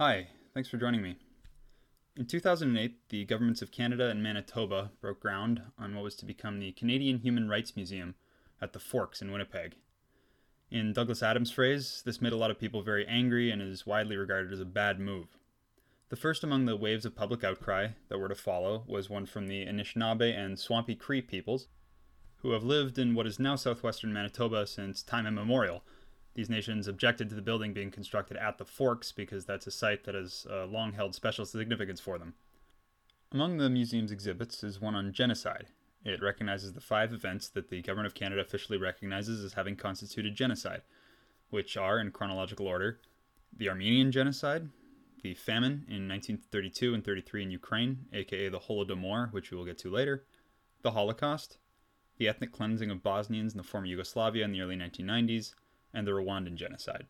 Hi, thanks for joining me. In 2008, the governments of Canada and Manitoba broke ground on what was to become the Canadian Human Rights Museum at the Forks in Winnipeg. In Douglas Adams' phrase, this made a lot of people very angry and is widely regarded as a bad move. The first among the waves of public outcry that were to follow was one from the Anishinaabe and Swampy Cree peoples, who have lived in what is now southwestern Manitoba since time immemorial. These nations objected to the building being constructed at the Forks because that's a site that has uh, long held special significance for them. Among the museum's exhibits is one on genocide. It recognizes the five events that the Government of Canada officially recognizes as having constituted genocide, which are, in chronological order, the Armenian Genocide, the famine in 1932 and 33 in Ukraine, aka the Holodomor, which we will get to later, the Holocaust, the ethnic cleansing of Bosnians in the former Yugoslavia in the early 1990s, and the Rwandan genocide.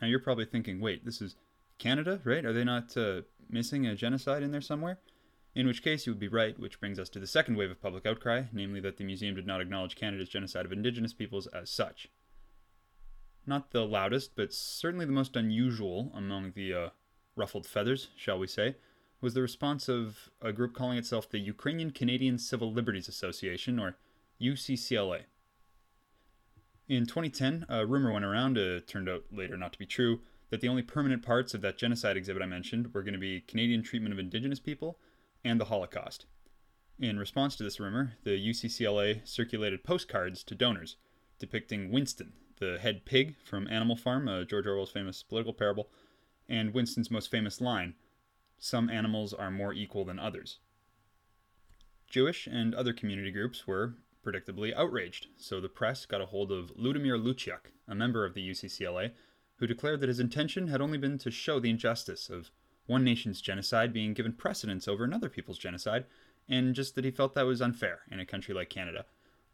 Now you're probably thinking, wait, this is Canada, right? Are they not uh, missing a genocide in there somewhere? In which case, you would be right, which brings us to the second wave of public outcry, namely that the museum did not acknowledge Canada's genocide of Indigenous peoples as such not the loudest, but certainly the most unusual among the uh, ruffled feathers, shall we say, was the response of a group calling itself the Ukrainian Canadian Civil Liberties Association, or UCCLA. In 2010, a rumor went around, uh, turned out later not to be true, that the only permanent parts of that genocide exhibit I mentioned were going to be Canadian treatment of Indigenous people and the Holocaust. In response to this rumor, the UCCLA circulated postcards to donors depicting Winston, the head pig from Animal Farm, uh, George Orwell's famous political parable, and Winston's most famous line Some animals are more equal than others. Jewish and other community groups were, predictably, outraged, so the press got a hold of Lubomyr Luciuk, a member of the UCCLA, who declared that his intention had only been to show the injustice of one nation's genocide being given precedence over another people's genocide, and just that he felt that was unfair in a country like Canada.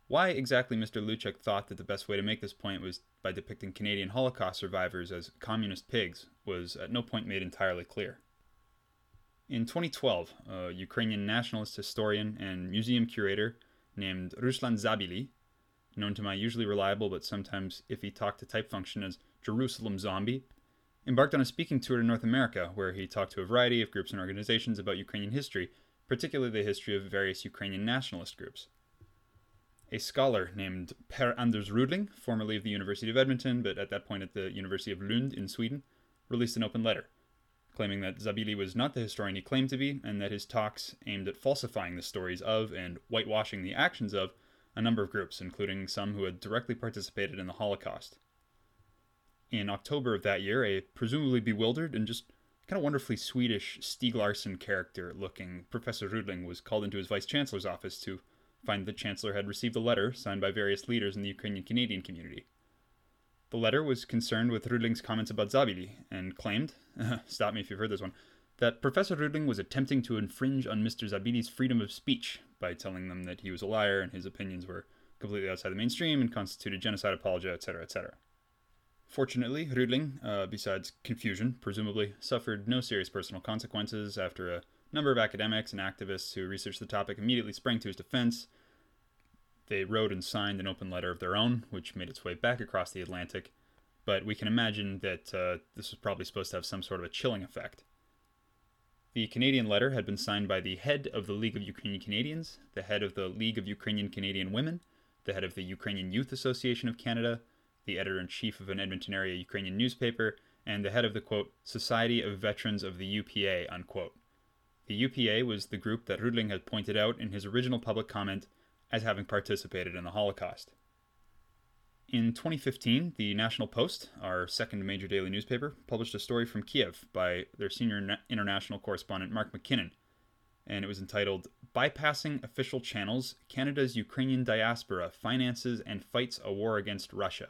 Why exactly Mr. Luciuk thought that the best way to make this point was by depicting Canadian Holocaust survivors as communist pigs was at no point made entirely clear. In 2012, a Ukrainian nationalist historian and museum curator named Ruslan Zabily, known to my usually reliable but sometimes iffy talk to type function as Jerusalem Zombie, embarked on a speaking tour to North America where he talked to a variety of groups and organizations about Ukrainian history, particularly the history of various Ukrainian nationalist groups. A scholar named Per Anders Rudling, formerly of the University of Edmonton, but at that point at the University of Lund in Sweden, released an open letter, claiming that Zabily was not the historian he claimed to be, and that his talks aimed at falsifying the stories of and whitewashing the actions of a number of groups, including some who had directly participated in the Holocaust. In October of that year, a presumably bewildered and just kind of wonderfully Swedish Stieg Larsson character looking Professor Rudling was called into his vice chancellor's office to find the Chancellor had received a letter signed by various leaders in the Ukrainian Canadian community. The letter was concerned with Rudling's comments about Zabily and claimed, stop me if you've heard this one, that Professor Rudling was attempting to infringe on Mr. Zabily's freedom of speech by telling them that he was a liar and his opinions were completely outside the mainstream and constituted genocide apologia, etc., etc. Fortunately, Rudling, uh, besides confusion, presumably suffered no serious personal consequences after a number of academics and activists who researched the topic immediately sprang to his defense they wrote and signed an open letter of their own, which made its way back across the Atlantic, but we can imagine that uh, this was probably supposed to have some sort of a chilling effect. The Canadian letter had been signed by the head of the League of Ukrainian Canadians, the head of the League of Ukrainian Canadian Women, the head of the Ukrainian Youth Association of Canada, the editor in chief of an Edmonton area Ukrainian newspaper, and the head of the quote, Society of Veterans of the UPA, unquote. The UPA was the group that Rudling had pointed out in his original public comment as having participated in the Holocaust. In 2015, the National Post, our second major daily newspaper, published a story from Kiev by their senior international correspondent Mark MacKinnon, and it was entitled Bypassing Official Channels Canada's Ukrainian Diaspora Finances and Fights a War Against Russia.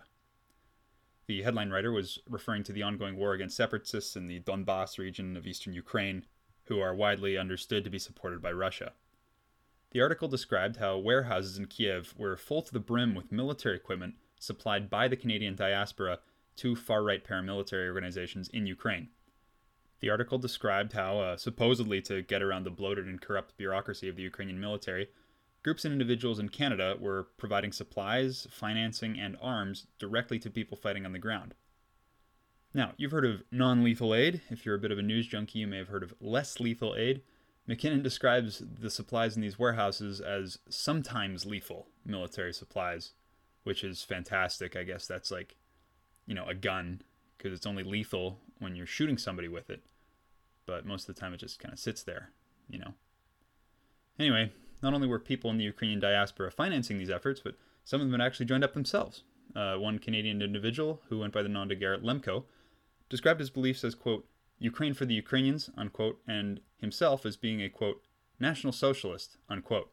The headline writer was referring to the ongoing war against separatists in the Donbass region of eastern Ukraine, who are widely understood to be supported by Russia. The article described how warehouses in Kiev were full to the brim with military equipment supplied by the Canadian diaspora to far right paramilitary organizations in Ukraine. The article described how, uh, supposedly to get around the bloated and corrupt bureaucracy of the Ukrainian military, groups and individuals in Canada were providing supplies, financing, and arms directly to people fighting on the ground. Now, you've heard of non lethal aid. If you're a bit of a news junkie, you may have heard of less lethal aid. MacKinnon describes the supplies in these warehouses as sometimes lethal military supplies, which is fantastic. I guess that's like, you know, a gun, because it's only lethal when you're shooting somebody with it. But most of the time it just kind of sits there, you know. Anyway, not only were people in the Ukrainian diaspora financing these efforts, but some of them had actually joined up themselves. Uh, one Canadian individual, who went by the nom de guerre Lemko, described his beliefs as, quote, Ukraine for the Ukrainians, unquote, and himself as being a, quote, national socialist, unquote.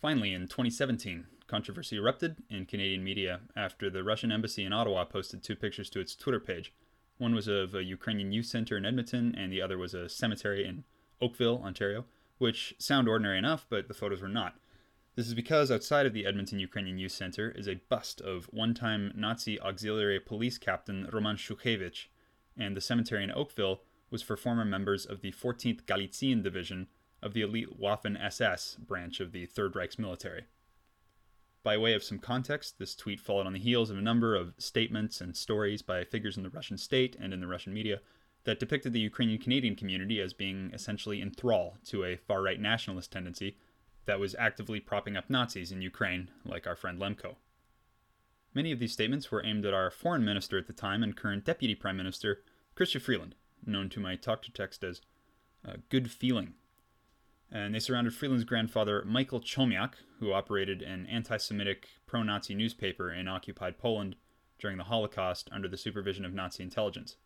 Finally, in 2017, controversy erupted in Canadian media after the Russian embassy in Ottawa posted two pictures to its Twitter page. One was of a Ukrainian youth center in Edmonton, and the other was a cemetery in Oakville, Ontario, which sound ordinary enough, but the photos were not. This is because outside of the Edmonton Ukrainian Youth Center is a bust of one time Nazi auxiliary police captain Roman Shukhevich, and the cemetery in Oakville was for former members of the 14th Galician Division of the elite Waffen SS branch of the Third Reich's military. By way of some context, this tweet followed on the heels of a number of statements and stories by figures in the Russian state and in the Russian media that depicted the Ukrainian Canadian community as being essentially in thrall to a far right nationalist tendency that was actively propping up Nazis in Ukraine, like our friend Lemko. Many of these statements were aimed at our foreign minister at the time and current deputy prime minister, Chrystia Freeland, known to my talk to text as uh, Good Feeling. And they surrounded Freeland's grandfather, Michael Chomiak, who operated an anti Semitic pro Nazi newspaper in occupied Poland during the Holocaust under the supervision of Nazi intelligence.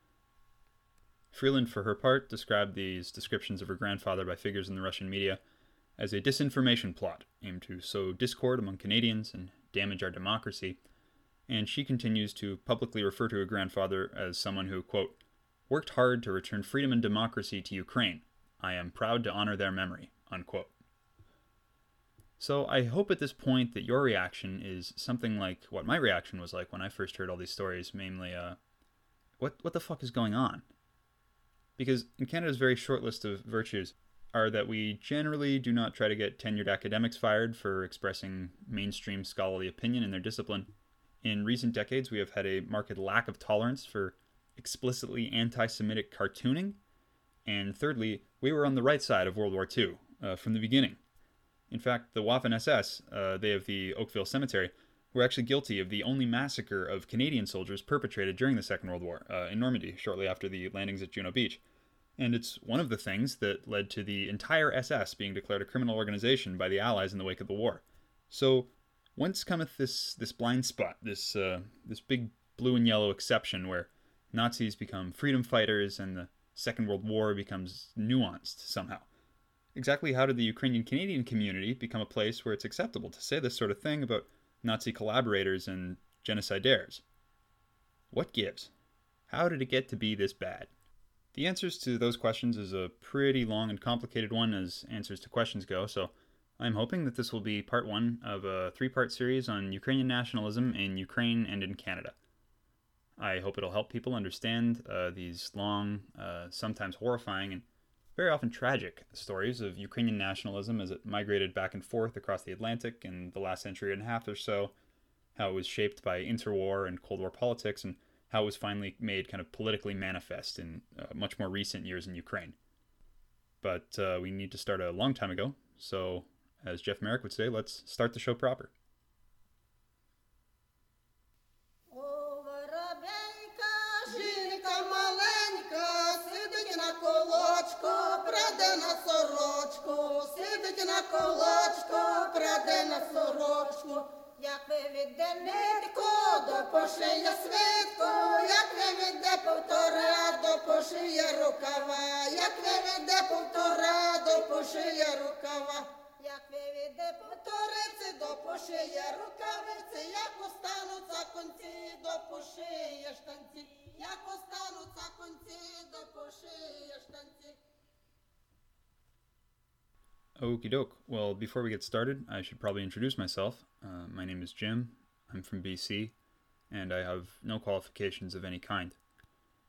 Freeland, for her part, described these descriptions of her grandfather by figures in the Russian media as a disinformation plot aimed to sow discord among Canadians and damage our democracy, and she continues to publicly refer to her grandfather as someone who, quote, worked hard to return freedom and democracy to Ukraine. I am proud to honor their memory. Unquote. So I hope at this point that your reaction is something like what my reaction was like when I first heard all these stories, mainly, uh, what, what the fuck is going on? Because in Canada's very short list of virtues are that we generally do not try to get tenured academics fired for expressing mainstream scholarly opinion in their discipline. In recent decades, we have had a marked lack of tolerance for explicitly anti Semitic cartooning. And thirdly, we were on the right side of World War II uh, from the beginning. In fact, the Waffen SS, uh, they of the Oakville Cemetery, were actually guilty of the only massacre of Canadian soldiers perpetrated during the Second World War uh, in Normandy, shortly after the landings at Juno Beach. And it's one of the things that led to the entire SS being declared a criminal organization by the Allies in the wake of the war. So, whence cometh this this blind spot, this uh, this big blue and yellow exception where Nazis become freedom fighters and the Second World War becomes nuanced somehow. Exactly how did the Ukrainian Canadian community become a place where it's acceptable to say this sort of thing about Nazi collaborators and genocidaires? What gives? How did it get to be this bad? The answers to those questions is a pretty long and complicated one as answers to questions go, so I'm hoping that this will be part one of a three part series on Ukrainian nationalism in Ukraine and in Canada. I hope it'll help people understand uh, these long, uh, sometimes horrifying, and very often tragic stories of Ukrainian nationalism as it migrated back and forth across the Atlantic in the last century and a half or so, how it was shaped by interwar and Cold War politics, and how it was finally made kind of politically manifest in uh, much more recent years in Ukraine. But uh, we need to start a long time ago, so as Jeff Merrick would say, let's start the show proper. На колочку, праде на сорочку, як ви відде нитку, до пошиє свитку, як ви відде повтора, до пошиє рукава, як ви відде повтора, до пошиє рукава, як ви відде повториці, до пошиє рукавиці, як остануться конці, до пошиє штанці, як остануться конці, до пошиє штанці. Okie doke. Well, before we get started, I should probably introduce myself. Uh, my name is Jim. I'm from BC, and I have no qualifications of any kind.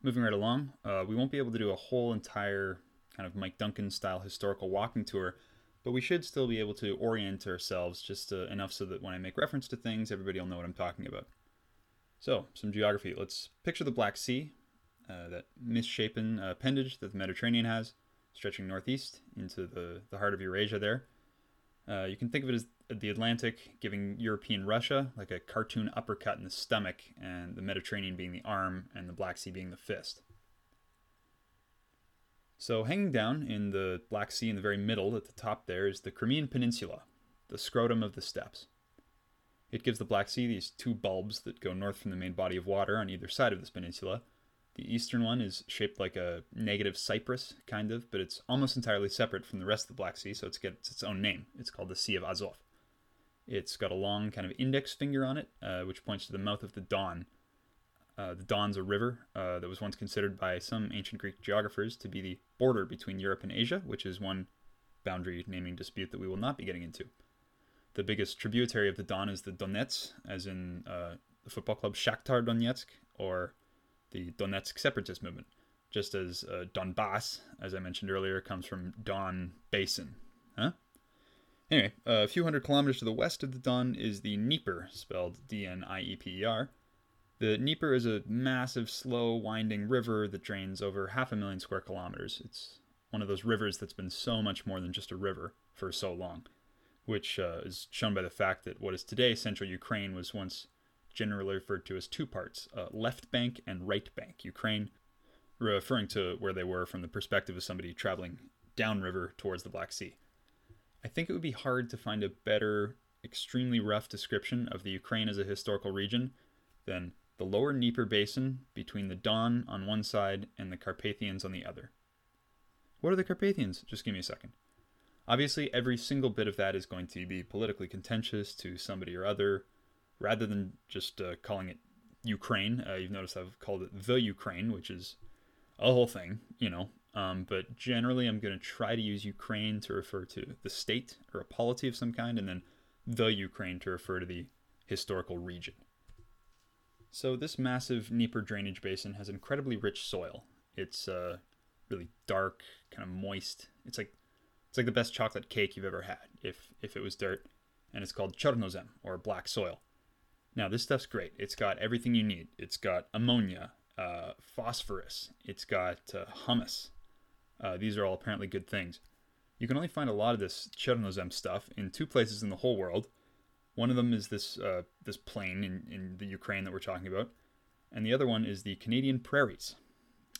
Moving right along, uh, we won't be able to do a whole entire kind of Mike Duncan style historical walking tour, but we should still be able to orient ourselves just uh, enough so that when I make reference to things, everybody will know what I'm talking about. So, some geography. Let's picture the Black Sea. uh, that misshapen uh, appendage that the Mediterranean has, stretching northeast into the, the heart of Eurasia there. Uh, you can think of it as the Atlantic giving European Russia like a cartoon uppercut in the stomach, and the Mediterranean being the arm, and the Black Sea being the fist. So, hanging down in the Black Sea in the very middle at the top there is the Crimean Peninsula, the scrotum of the steppes. It gives the Black Sea these two bulbs that go north from the main body of water on either side of this peninsula. The eastern one is shaped like a negative cypress, kind of, but it's almost entirely separate from the rest of the Black Sea, so it's gets its own name. It's called the Sea of Azov. It's got a long kind of index finger on it, uh, which points to the mouth of the Don. Uh, the Don's a river uh, that was once considered by some ancient Greek geographers to be the border between Europe and Asia, which is one boundary naming dispute that we will not be getting into. The biggest tributary of the Don is the Donets, as in uh, the football club Shakhtar Donetsk, or the Donetsk separatist movement, just as uh, Donbass, as I mentioned earlier, comes from Don Basin. Huh? Anyway, a few hundred kilometers to the west of the Don is the Dnieper, spelled D N I E P E R. The Dnieper is a massive, slow, winding river that drains over half a million square kilometers. It's one of those rivers that's been so much more than just a river for so long which uh, is shown by the fact that what is today central Ukraine was once generally referred to as two parts uh, left bank and right bank Ukraine, referring to where they were from the perspective of somebody traveling downriver towards the Black Sea. I think it would be hard to find a better, extremely rough description of the Ukraine as a historical region than the lower Dnieper basin between the Don on one side and the Carpathians on the other. What are the Carpathians? Just give me a second. Obviously, every single bit of that is going to be politically contentious to somebody or other, rather than just uh, calling it Ukraine. Uh, you've noticed I've called it the Ukraine, which is a whole thing, you know. Um, but generally, I'm going to try to use Ukraine to refer to the state or a polity of some kind, and then the Ukraine to refer to the historical region. So, this massive Dnieper drainage basin has incredibly rich soil. It's uh, really dark, kind of moist. It's like it's like the best chocolate cake you've ever had, if if it was dirt, and it's called chernozem or black soil. Now this stuff's great. It's got everything you need. It's got ammonia, uh, phosphorus. It's got uh, humus. Uh, these are all apparently good things. You can only find a lot of this chernozem stuff in two places in the whole world. One of them is this uh, this plain in, in the Ukraine that we're talking about, and the other one is the Canadian prairies,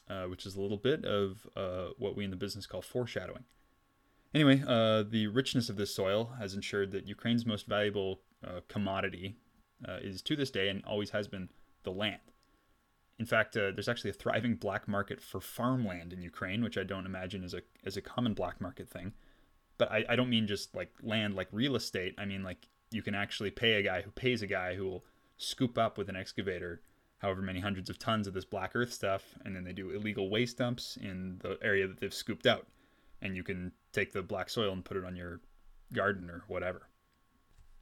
uh, which is a little bit of uh, what we in the business call foreshadowing. Anyway, the richness of this soil has ensured that Ukraine's most valuable commodity uh, is to this day and always has been the land. In fact, uh, there's actually a thriving black market for farmland in Ukraine, which I don't imagine is a is a common black market thing. But I, I don't mean just like land like real estate. I mean like you can actually pay a guy who pays a guy who will scoop up with an excavator however many hundreds of tons of this black earth stuff, and then they do illegal waste dumps in the area that they've scooped out and you can take the black soil and put it on your garden or whatever.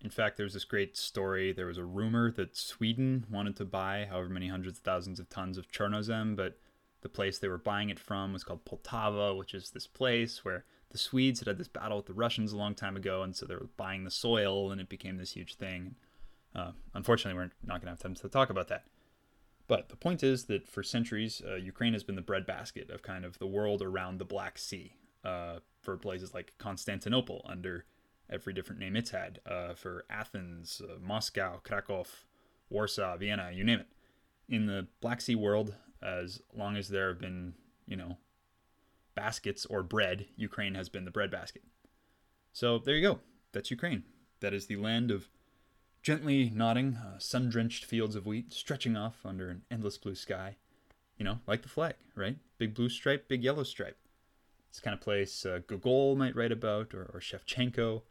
In fact, there's this great story. There was a rumor that Sweden wanted to buy however many hundreds of thousands of tons of Chernozem, but the place they were buying it from was called Poltava, which is this place where the Swedes had had this battle with the Russians a long time ago, and so they were buying the soil, and it became this huge thing. Uh, unfortunately, we're not going to have time to talk about that. But the point is that for centuries, uh, Ukraine has been the breadbasket of kind of the world around the Black Sea uh, for places like Constantinople under every different name it's had, uh, for Athens, uh, Moscow, Krakow, Warsaw, Vienna, you name it. In the Black Sea world, as long as there have been, you know, baskets or bread, Ukraine has been the breadbasket. So there you go. That's Ukraine. That is the land of gently nodding, uh, sun drenched fields of wheat stretching off under an endless blue sky. You know, like the flag, right? Big blue stripe, big yellow stripe. It's kind of place uh, Gogol might write about, or, or Shevchenko.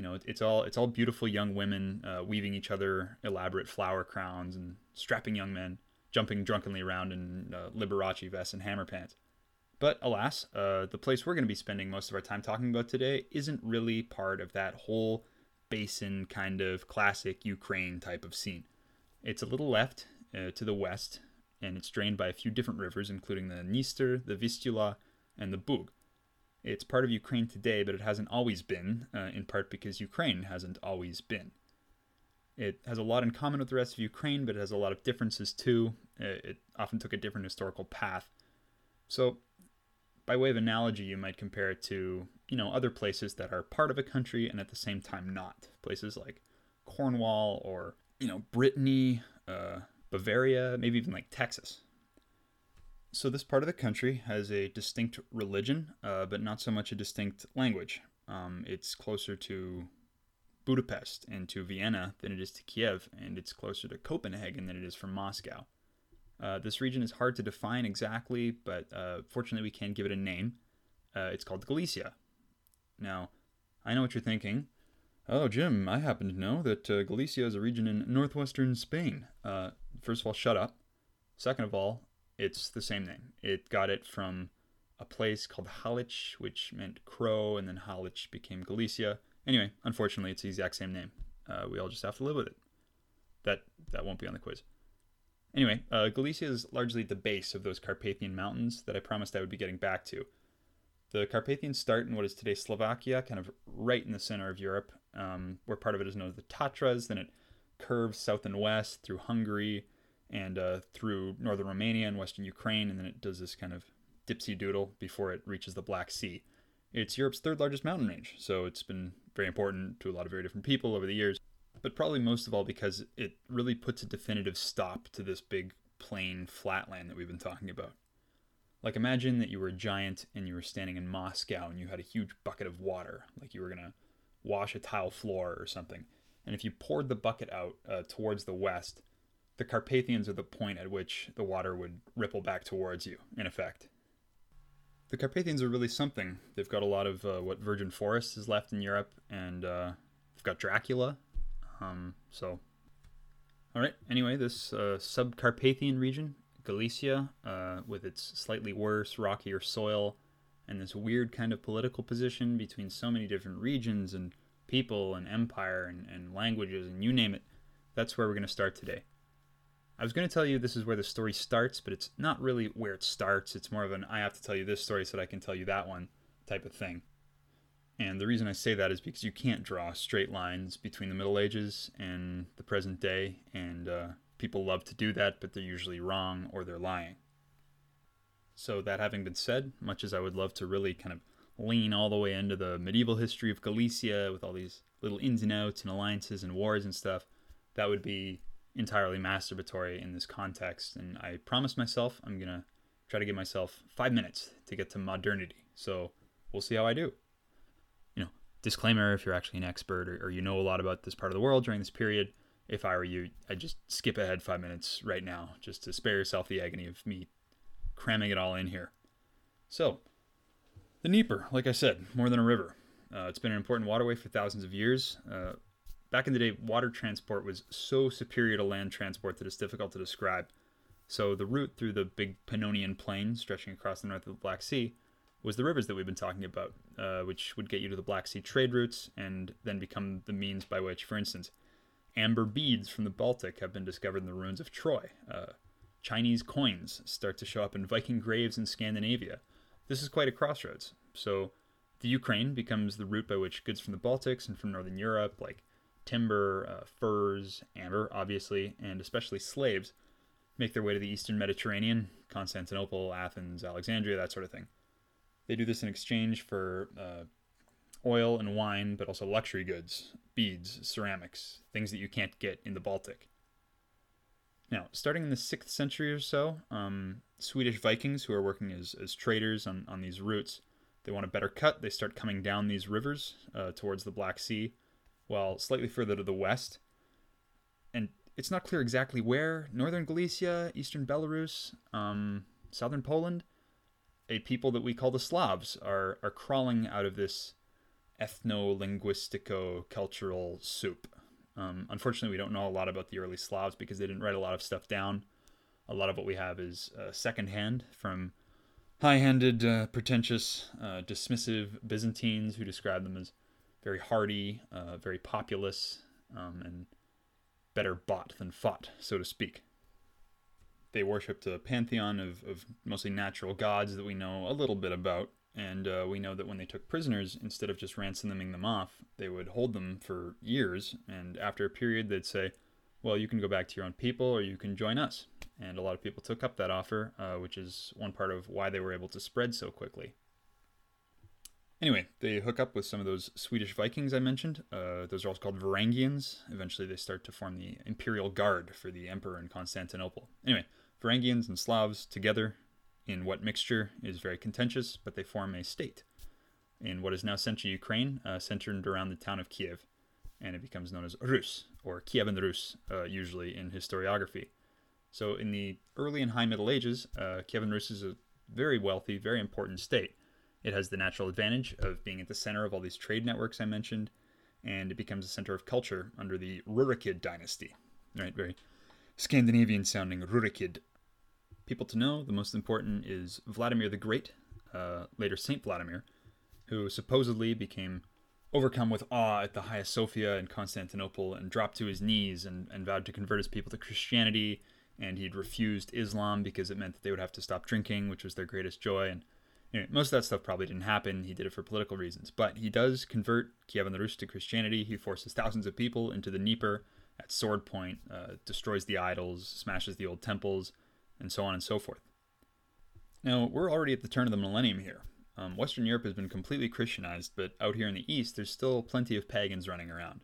You know, it's all it's all beautiful young women uh, weaving each other elaborate flower crowns and strapping young men jumping drunkenly around in uh, Liberace vests and hammer pants. But alas, uh, the place we're going to be spending most of our time talking about today isn't really part of that whole basin kind of classic Ukraine type of scene. It's a little left uh, to the west, and it's drained by a few different rivers, including the Dniester, the Vistula, and the Bug. It's part of Ukraine today, but it hasn't always been, uh, in part because Ukraine hasn't always been. It has a lot in common with the rest of Ukraine, but it has a lot of differences too. It, it often took a different historical path. So, by way of analogy, you might compare it to, you know, other places that are part of a country and at the same time not. Places like Cornwall or, you know, Brittany, uh, Bavaria, maybe even like Texas. So, this part of the country has a distinct religion, uh, but not so much a distinct language. Um, it's closer to Budapest and to Vienna than it is to Kiev, and it's closer to Copenhagen than it is from Moscow. Uh, this region is hard to define exactly, but uh, fortunately we can give it a name. Uh, it's called Galicia. Now, I know what you're thinking. Oh, Jim, I happen to know that uh, Galicia is a region in northwestern Spain. Uh, first of all, shut up. Second of all, it's the same name. It got it from a place called Halich, which meant crow, and then Halich became Galicia. Anyway, unfortunately, it's the exact same name. Uh, we all just have to live with it. That that won't be on the quiz. Anyway, uh, Galicia is largely the base of those Carpathian mountains that I promised I would be getting back to. The Carpathians start in what is today Slovakia, kind of right in the center of Europe, um, where part of it is known as the Tatras. Then it curves south and west through Hungary and uh, through northern Romania and western Ukraine, and then it does this kind of dipsy doodle before it reaches the Black Sea. It's Europe's third largest mountain range, so it's been very important to a lot of very different people over the years but probably most of all because it really puts a definitive stop to this big plain flatland that we've been talking about. Like imagine that you were a giant and you were standing in Moscow and you had a huge bucket of water, like you were gonna wash a tile floor or something. And if you poured the bucket out uh, towards the west, the Carpathians are the point at which the water would ripple back towards you, in effect. The Carpathians are really something. They've got a lot of uh, what virgin forest is left in Europe, and uh, they've got Dracula, um, so, all right. Anyway, this uh, subcarpathian region, Galicia, uh, with its slightly worse, rockier soil, and this weird kind of political position between so many different regions and people and empire and, and languages and you name it, that's where we're going to start today. I was going to tell you this is where the story starts, but it's not really where it starts. It's more of an I have to tell you this story so that I can tell you that one type of thing. And the reason I say that is because you can't draw straight lines between the Middle Ages and the present day, and uh, people love to do that, but they're usually wrong or they're lying. So, that having been said, much as I would love to really kind of lean all the way into the medieval history of Galicia with all these little ins and outs and alliances and wars and stuff, that would be entirely masturbatory in this context. And I promised myself I'm going to try to give myself five minutes to get to modernity. So, we'll see how I do You know, disclaimer if you're actually an expert or, or, you know a lot about this part of the world during this period if i were you i'd just skip ahead five minutes right now just to spare yourself the agony of me cramming it all in here so the dnieper like i said more than a river uh, it's been an important waterway for thousands of years uh, back in the day water transport was so superior to land transport that it's difficult to describe so the route through the big pannonian plain stretching across the north of the black sea was the rivers that we've been talking about, uh, which would get you to the Black Sea trade routes and then become the means by which, for instance, amber beads from the Baltic have been discovered in the ruins of Troy. Uh, Chinese coins start to show up in Viking graves in Scandinavia. This is quite a crossroads. So the Ukraine becomes the route by which goods from the Baltics and from Northern Europe, like timber, uh, furs, amber, obviously, and especially slaves, make their way to the Eastern Mediterranean, Constantinople, Athens, Alexandria, that sort of thing. They do this in exchange for uh, oil and wine, but also luxury goods, beads, ceramics, things that you can't get in the Baltic. Now, starting in the 6th century or so, um, Swedish Vikings who are working as, as traders on, on these routes, they want a better cut. They start coming down these rivers uh, towards the Black Sea, while slightly further to the west. And it's not clear exactly where northern Galicia, eastern Belarus, um, southern Poland a people that we call the Slavs are are crawling out of this ethno-linguistico cultural soup. Um, unfortunately, we don't know a lot about the early Slavs because they didn't write a lot of stuff down. A lot of what we have is uh, secondhand from high-handed, uh, pretentious, uh, dismissive Byzantines who describe them as very hardy, uh, very populous, um, and better bought than fought, so to speak they worshipped a pantheon of, of mostly natural gods that we know a little bit about. And uh, we know that when they took prisoners, instead of just ransoming them off, they would hold them for years. And after a period, they'd say, well, you can go back to your own people or you can join us. And a lot of people took up that offer, uh, which is one part of why they were able to spread so quickly. Anyway, they hook up with some of those Swedish Vikings I mentioned. Uh, those are also called Varangians. Eventually, they start to form the Imperial Guard for the Emperor in Constantinople. Anyway, Varangians and Slavs together in what mixture is very contentious, but they form a state in what is now central Ukraine, uh, centered around the town of Kiev, and it becomes known as Rus, or Kievan Rus, uh, usually in historiography. So, in the early and high Middle Ages, uh, Kievan Rus is a very wealthy, very important state. It has the natural advantage of being at the center of all these trade networks I mentioned, and it becomes a center of culture under the Rurikid dynasty. Right, very Scandinavian sounding Rurikid. People to know, the most important is Vladimir the Great, uh, later Saint Vladimir, who supposedly became overcome with awe at the Hagia Sophia in Constantinople and dropped to his knees and, and vowed to convert his people to Christianity. And he'd refused Islam because it meant that they would have to stop drinking, which was their greatest joy. And Anyway, most of that stuff probably didn't happen. He did it for political reasons. But he does convert Kievan the Rus to Christianity. He forces thousands of people into the Dnieper at sword point, uh, destroys the idols, smashes the old temples, and so on and so forth. Now, we're already at the turn of the millennium here. Um, Western Europe has been completely Christianized, but out here in the East, there's still plenty of pagans running around.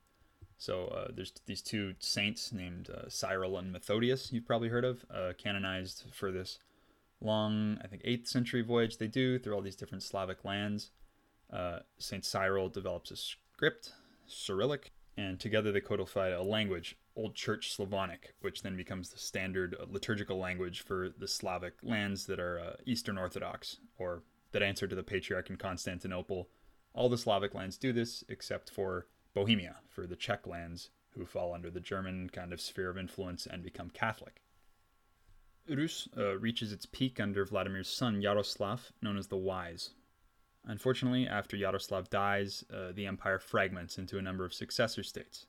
So uh, there's these two saints named uh, Cyril and Methodius, you've probably heard of, uh, canonized for this long, I think, 8th century voyage they do through all these different Slavic lands. Uh, St. Cyril develops a script, Cyrillic, and together they codified a language, Old Church Slavonic, which then becomes the standard liturgical language for the Slavic lands that are uh, Eastern Orthodox, or that answer to the Patriarch in Constantinople. All the Slavic lands do this except for Bohemia, for the Czech lands, who fall under the German kind of sphere of influence and become Catholic. Rus uh, reaches its peak under Vladimir's son Yaroslav, known as the Wise. Unfortunately, after Yaroslav dies, uh, the empire fragments into a number of successor states.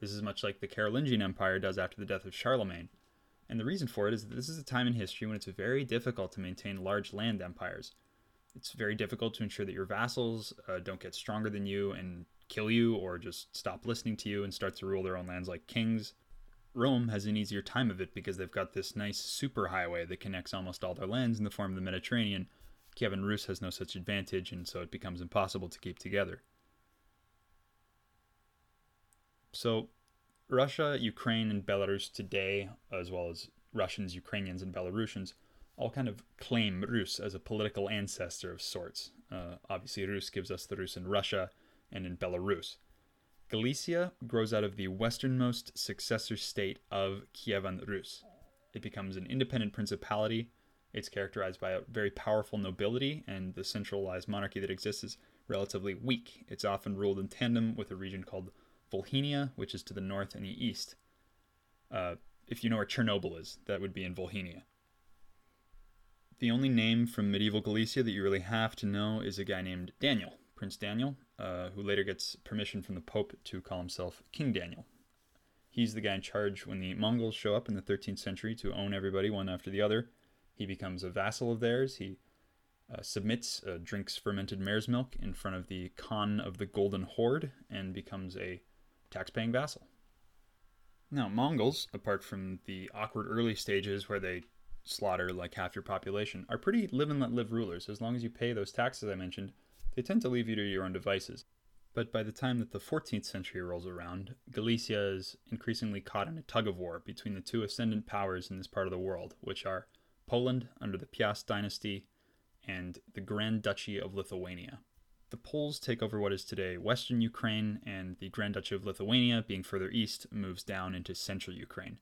This is much like the Carolingian Empire does after the death of Charlemagne. And the reason for it is that this is a time in history when it's very difficult to maintain large land empires. It's very difficult to ensure that your vassals uh, don't get stronger than you and kill you or just stop listening to you and start to rule their own lands like kings. Rome has an easier time of it because they've got this nice superhighway that connects almost all their lands in the form of the Mediterranean. Kievan Rus has no such advantage, and so it becomes impossible to keep together. So, Russia, Ukraine, and Belarus today, as well as Russians, Ukrainians, and Belarusians, all kind of claim Rus as a political ancestor of sorts. Uh, obviously, Rus gives us the Rus in Russia and in Belarus. Galicia grows out of the westernmost successor state of Kievan Rus. It becomes an independent principality. It's characterized by a very powerful nobility, and the centralized monarchy that exists is relatively weak. It's often ruled in tandem with a region called Volhynia, which is to the north and the east. Uh, if you know where Chernobyl is, that would be in Volhynia. The only name from medieval Galicia that you really have to know is a guy named Daniel, Prince Daniel, uh, who later gets permission from the Pope to call himself King Daniel. He's the guy in charge when the Mongols show up in the 13th century to own everybody one after the other. He becomes a vassal of theirs. He uh, submits, uh, drinks fermented mare's milk in front of the Khan of the Golden Horde, and becomes a tax-paying vassal. Now, Mongols, apart from the awkward early stages where they slaughter like half your population, are pretty live and let live rulers. As long as you pay those taxes I mentioned, they tend to leave you to your own devices. But by the time that the 14th century rolls around, Galicia is increasingly caught in a tug of war between the two ascendant powers in this part of the world, which are Poland under the Piast dynasty and the Grand Duchy of Lithuania. The Poles take over what is today western Ukraine, and the Grand Duchy of Lithuania, being further east, moves down into central Ukraine.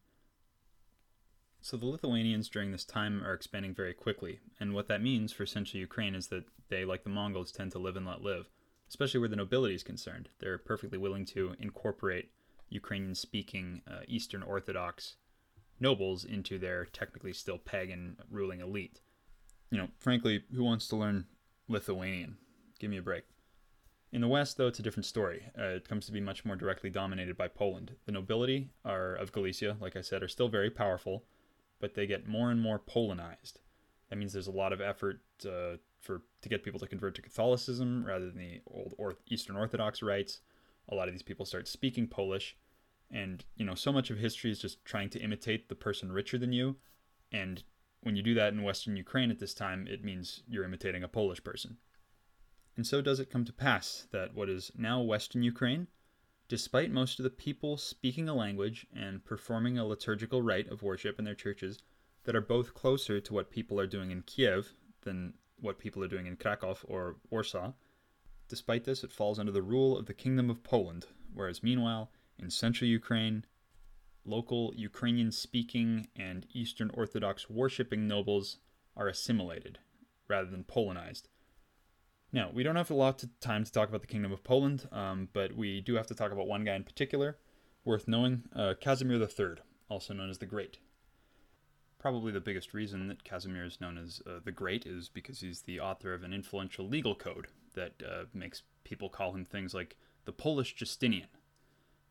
So the Lithuanians during this time are expanding very quickly, and what that means for central Ukraine is that they, like the Mongols, tend to live and let live, especially where the nobility is concerned. They're perfectly willing to incorporate Ukrainian speaking uh, Eastern Orthodox nobles into their technically still pagan ruling elite. You know, frankly, who wants to learn Lithuanian? Give me a break. In the West, though, it's a different story. Uh, it comes to be much more directly dominated by Poland. The nobility are of Galicia, like I said, are still very powerful, but they get more and more Polonized. That means there's a lot of effort uh, for to get people to convert to Catholicism rather than the old Eastern Orthodox rites. A lot of these people start speaking Polish, and you know so much of history is just trying to imitate the person richer than you, and when you do that in Western Ukraine at this time, it means you're imitating a Polish person. And so does it come to pass that what is now Western Ukraine, despite most of the people speaking a language and performing a liturgical rite of worship in their churches that are both closer to what people are doing in Kiev than what people are doing in Krakow or Warsaw, despite this, it falls under the rule of the Kingdom of Poland, whereas meanwhile, in central Ukraine, local Ukrainian speaking and Eastern Orthodox worshipping nobles are assimilated rather than Polonized. Now, we don't have a lot of time to talk about the Kingdom of Poland, um, but we do have to talk about one guy in particular worth knowing uh, Casimir III, also known as the Great. Probably the biggest reason that Casimir is known as uh, the Great is because he's the author of an influential legal code that uh, makes people call him things like the Polish Justinian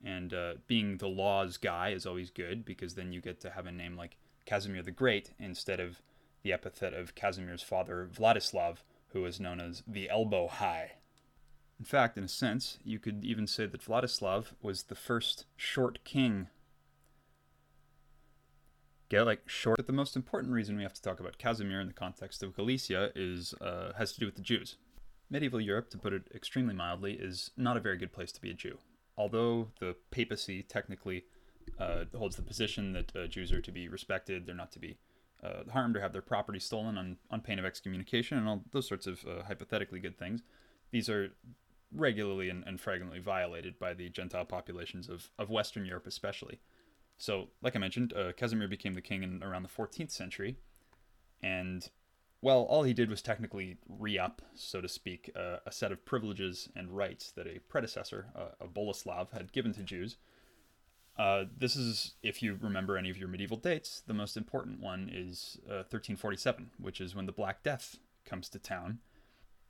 and uh, being the laws guy is always good because then you get to have a name like Casimir the Great instead of the epithet of Casimir's father, Vladislav, who was known as the Elbow High. In fact, in a sense, you could even say that Vladislav was the first short king. Get like short. But the most important reason we have to talk about Casimir in the context of Galicia is uh, has to do with the Jews. Medieval Europe, to put it extremely mildly, is not a very good place to be a Jew although the papacy technically uh, holds the position that uh, Jews are to be respected, they're not to be uh, harmed or have their property stolen on, on pain of excommunication and all those sorts of uh, hypothetically good things, these are regularly and, and fragmently violated by the Gentile populations of, of Western Europe, especially. So, like I mentioned, uh, Casimir became the king in around the 14th century, and well, all he did was technically re up, so to speak, uh, a set of privileges and rights that a predecessor, uh, a Boleslav, had given to Jews. Uh, this is, if you remember any of your medieval dates, the most important one is 1347, uh, which is when the Black Death comes to town.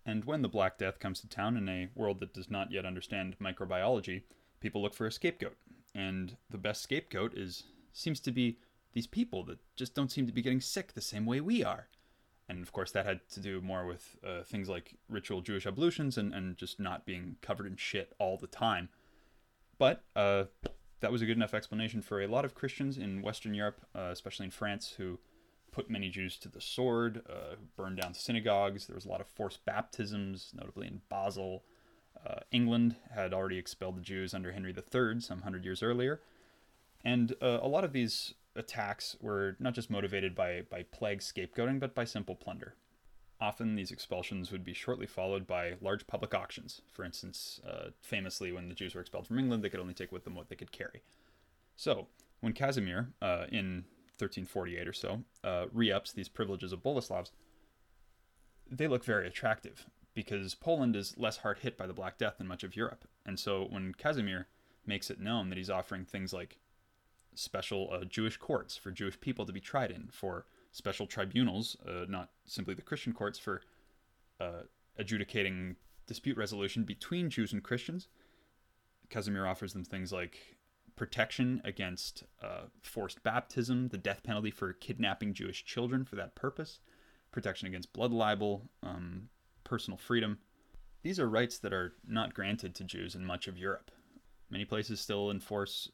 And when the Black Death comes to town in a world that does not yet understand microbiology, people look for a scapegoat. And the best scapegoat is seems to be these people that just don't seem to be getting sick the same way we are and of course that had to do more with uh, things like ritual Jewish ablutions and, and just not being covered in shit all the time. But uh, that was a good enough explanation for a lot of Christians in Western Europe, uh, especially in France, who put many Jews to the sword, uh, burned down synagogues. There was a lot of forced baptisms, notably in Basel. Uh, England had already expelled the Jews under Henry III some hundred years earlier. And uh, a lot of these attacks were not just motivated by, by plague scapegoating, but by simple plunder. Often, these expulsions would be shortly followed by large public auctions. For instance, uh, famously, when the Jews were expelled from England, they could only take with them what they could carry. So, when Casimir, uh, in 1348 or so, uh, re ups these privileges of Boleslavs, they look very attractive because Poland is less hard hit by the Black Death than much of Europe. And so, when Casimir makes it known that he's offering things like special uh, Jewish courts for Jewish people to be tried in, for special tribunals, uh, not simply the Christian courts, for uh, adjudicating dispute resolution between Jews and Christians. Casimir offers them things like protection against uh, forced baptism, the death penalty for kidnapping Jewish children for that purpose, protection against blood libel, um, personal freedom. These are rights that are not granted to Jews in much of Europe. Many places still enforce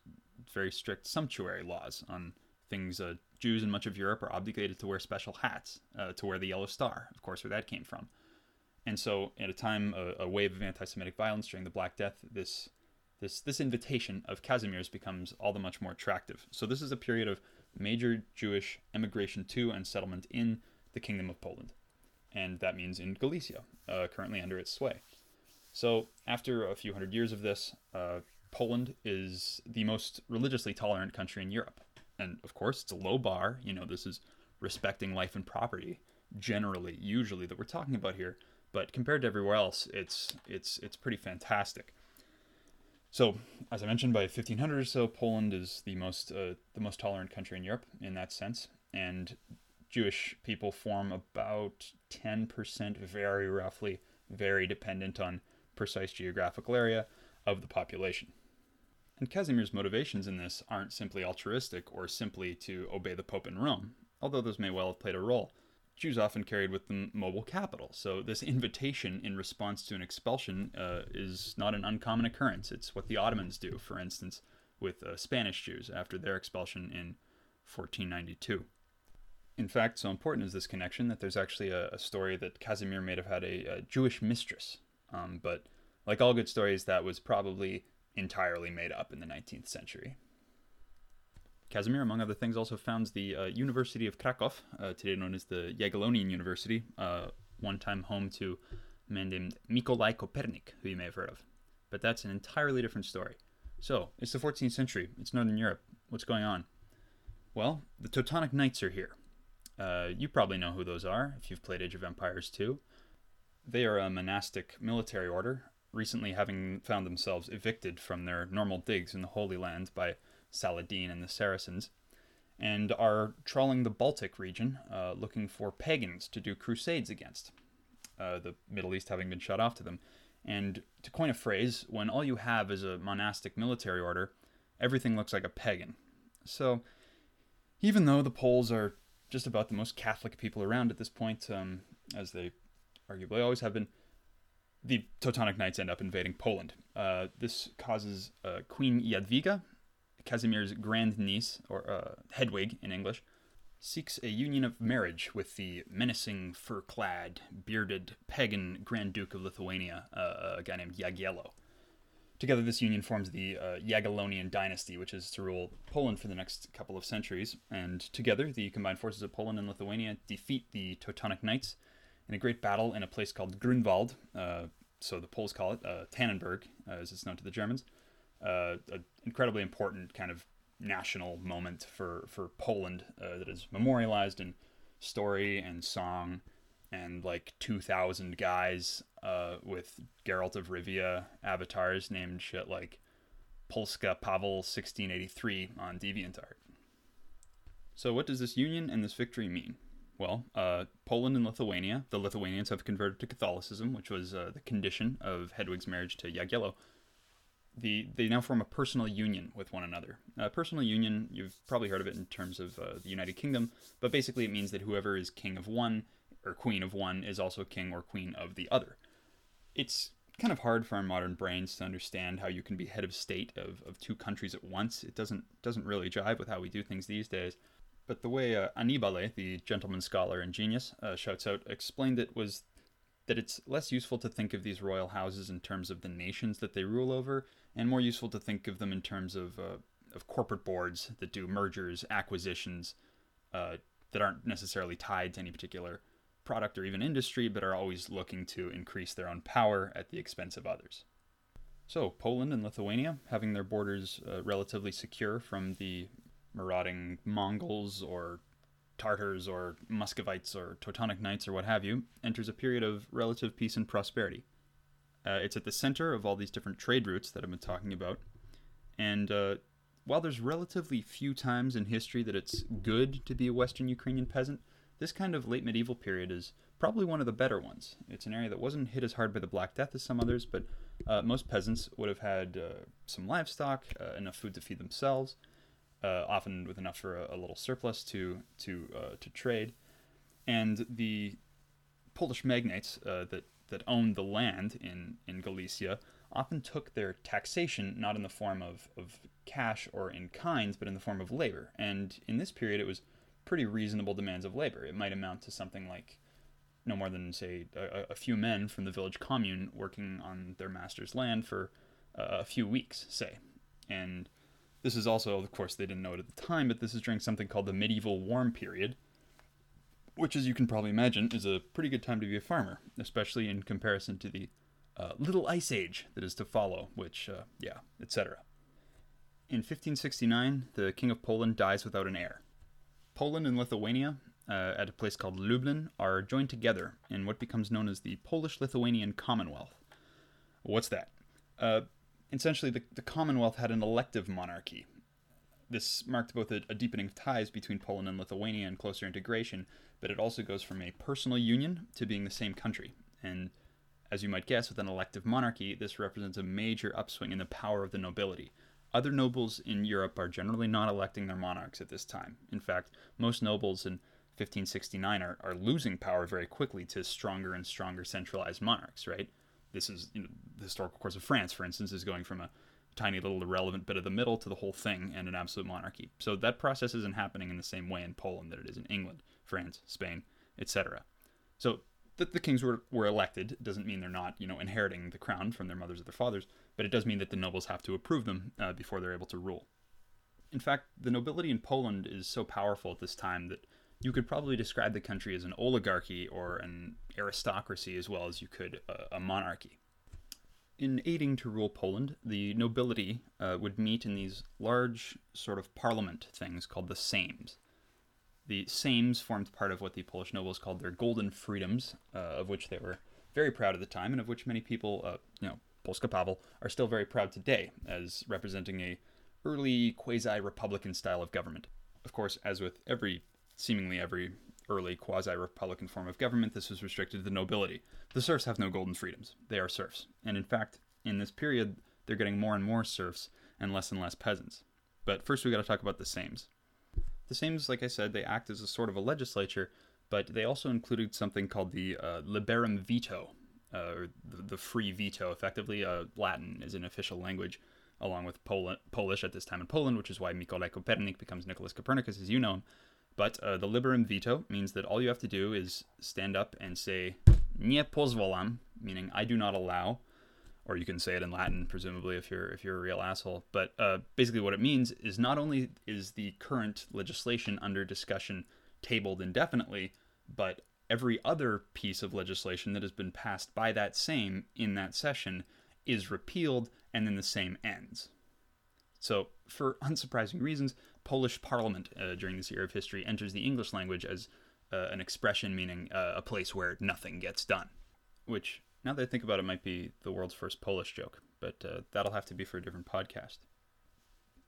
very strict sumptuary laws on things. Uh, Jews in much of Europe are obligated to wear special hats, uh, to wear the yellow star, of course, where that came from. And so, at a time, a, a wave of anti-Semitic violence during the Black Death, this this this invitation of Casimir's becomes all the much more attractive. So this is a period of major Jewish emigration to and settlement in the Kingdom of Poland, and that means in Galicia, uh, currently under its sway. So after a few hundred years of this, uh, Poland is the most religiously tolerant country in Europe. And of course, it's a low bar. You know, this is respecting life and property generally, usually that we're talking about here. But compared to everywhere else, it's it's it's pretty fantastic. So, as I mentioned, by 1500 or so, Poland is the most uh, the most tolerant country in Europe in that sense, and Jewish people form about 10%, very roughly, very dependent on precise geographical area of the population. And Casimir's motivations in this aren't simply altruistic or simply to obey the Pope in Rome, although those may well have played a role. Jews often carried with them mobile capital. So this invitation in response to an expulsion uh, is not an uncommon occurrence. It's what the Ottomans do, for instance, with uh, Spanish Jews after their expulsion in 1492. In fact, so important is this connection that there's actually a, a story that Casimir may have had a, a Jewish mistress. Um, but like all good stories, that was probably entirely made up in the 19th century. Casimir, among other things, also founds the uh, University of Krakow, uh, today known as the Jagiellonian University, uh, one time home to a man named Nikolai Kopernik, who you may have heard of. But that's an entirely different story. So, it's the 14th century, it's Northern Europe. What's going on? Well, the Teutonic Knights are here. Uh, you probably know who those are if you've played Age of Empires 2. They are a monastic military order, recently having found themselves evicted from their normal digs in the Holy Land by Saladin and the Saracens, and are trawling the Baltic region uh, looking for pagans to do crusades against, uh, the Middle East having been shut off to them. And to coin a phrase, when all you have is a monastic military order, everything looks like a pagan. So, even though the Poles are just about the most Catholic people around at this point, um, as they arguably always have been, the Teutonic Knights end up invading Poland. Uh, this causes uh, Queen Jadwiga, Casimir's grandniece, or uh, Hedwig in English, seeks a union of marriage with the menacing, fur clad, bearded, pagan Grand Duke of Lithuania, uh, a guy named Jagiello. Together, this union forms the uh, Jagiellonian dynasty, which is to rule Poland for the next couple of centuries. And together, the combined forces of Poland and Lithuania defeat the Teutonic Knights in a great battle in a place called Grunwald. Uh, so the Poles call it uh, Tannenberg, uh, as it's known to the Germans uh, an incredibly important kind of national moment for for Poland uh, that is memorialized in story and song and like 2000 guys uh, with Geralt of Rivia avatars named shit like Polska Pavel 1683 on DeviantArt. So what does this union and this victory mean? Well, uh, Poland and Lithuania, the Lithuanians have converted to Catholicism, which was uh, the condition of Hedwig's marriage to Jagiello, the they now form a personal union with one another. A personal union, you've probably heard of it in terms of uh, the United Kingdom, but basically it means that whoever is king of one or queen of one is also king or queen of the other. It's kind of hard for our modern brains to understand how you can be head of state of, of two countries at once. It doesn't doesn't really jive with how we do things these days. But the way uh, Annibale, the gentleman scholar and genius, uh, shouts out, explained it was that it's less useful to think of these royal houses in terms of the nations that they rule over, and more useful to think of them in terms of, uh, of corporate boards that do mergers, acquisitions, uh, that aren't necessarily tied to any particular product or even industry, but are always looking to increase their own power at the expense of others. So, Poland and Lithuania, having their borders uh, relatively secure from the marauding Mongols or Tartars or Muscovites or Teutonic Knights or what have you, enters a period of relative peace and prosperity. Uh, it's at the center of all these different trade routes that I've been talking about. And uh, while there's relatively few times in history that it's good to be a Western Ukrainian peasant, this kind of late medieval period is probably one of the better ones. It's an area that wasn't hit as hard by the Black Death as some others, but uh, most peasants would have had uh, some livestock, uh, enough food to feed themselves, uh, often with enough for a, a little surplus to to uh, to trade, and the Polish magnates uh, that that owned the land in in Galicia often took their taxation not in the form of, of cash or in kinds, but in the form of labor. And in this period, it was pretty reasonable demands of labor. It might amount to something like no more than, say, a, a few men from the village commune working on their master's land for uh, a few weeks, say. And this is also, of course, they didn't know it at the time, but this is during something called the medieval warm period, which, as you can probably imagine, is a pretty good time to be a farmer, especially in comparison to the uh, little ice age that is to follow, which, uh, yeah, etc. In 1569, the King of Poland dies without an heir. Poland and Lithuania, uh, at a place called Lublin, are joined together in what becomes known as the Polish Lithuanian Commonwealth. What's that? Essentially the, the Commonwealth had an elective monarchy. This marked both a, a, deepening of ties between Poland and Lithuania and closer integration, but it also goes from a personal union to being the same country. And as you might guess, with an elective monarchy, this represents a major upswing in the power of the nobility. Other nobles in Europe are generally not electing their monarchs at this time. In fact, most nobles in 1569 are, are losing power very quickly to stronger and stronger centralized monarchs, right? This is you know, the historical course of France, for instance, is going from a tiny little irrelevant bit of the middle to the whole thing and an absolute monarchy. So that process isn't happening in the same way in Poland that it is in England, France, Spain, etc. So that the kings were, were elected doesn't mean they're not, you know, inheriting the crown from their mothers or their fathers, but it does mean that the nobles have to approve them uh, before they're able to rule. In fact, the nobility in Poland is so powerful at this time that you could probably describe the country as an oligarchy or an aristocracy as well as you could a, monarchy. In aiding to rule Poland, the nobility uh, would meet in these large sort of parliament things called the Sejms. The Sejms formed part of what the Polish nobles called their golden freedoms, uh, of which they were very proud at the time, and of which many people, uh, you know, Polska Pavel, are still very proud today as representing a early quasi-republican style of government. Of course, as with every seemingly every early quasi republican form of government, this was restricted to the nobility. The serfs have no golden freedoms. They are serfs. And in fact, in this period, they're getting more and more serfs and less and less peasants. But first, we got to talk about the Sejms. The Sejms, like I said, they act as a sort of a legislature, but they also included something called the uh, liberum veto, uh, or the, the, free veto, effectively. Uh, Latin is an official language, along with Pol- Polish at this time in Poland, which is why Mikołaj Kopernik becomes Nicholas Copernicus, as you know him. But uh, the liberum veto means that all you have to do is stand up and say nie pozwalam, meaning I do not allow, or you can say it in Latin, presumably if you're if you're a real asshole. But uh, basically, what it means is not only is the current legislation under discussion tabled indefinitely, but every other piece of legislation that has been passed by that Sejm in that session is repealed, and then the Sejm ends. So, for unsurprising reasons, Polish parliament uh, during this era of history enters the English language as uh, an expression meaning uh, a place where nothing gets done. Which, now that I think about it, might be the world's first Polish joke, but uh, that'll have to be for a different podcast.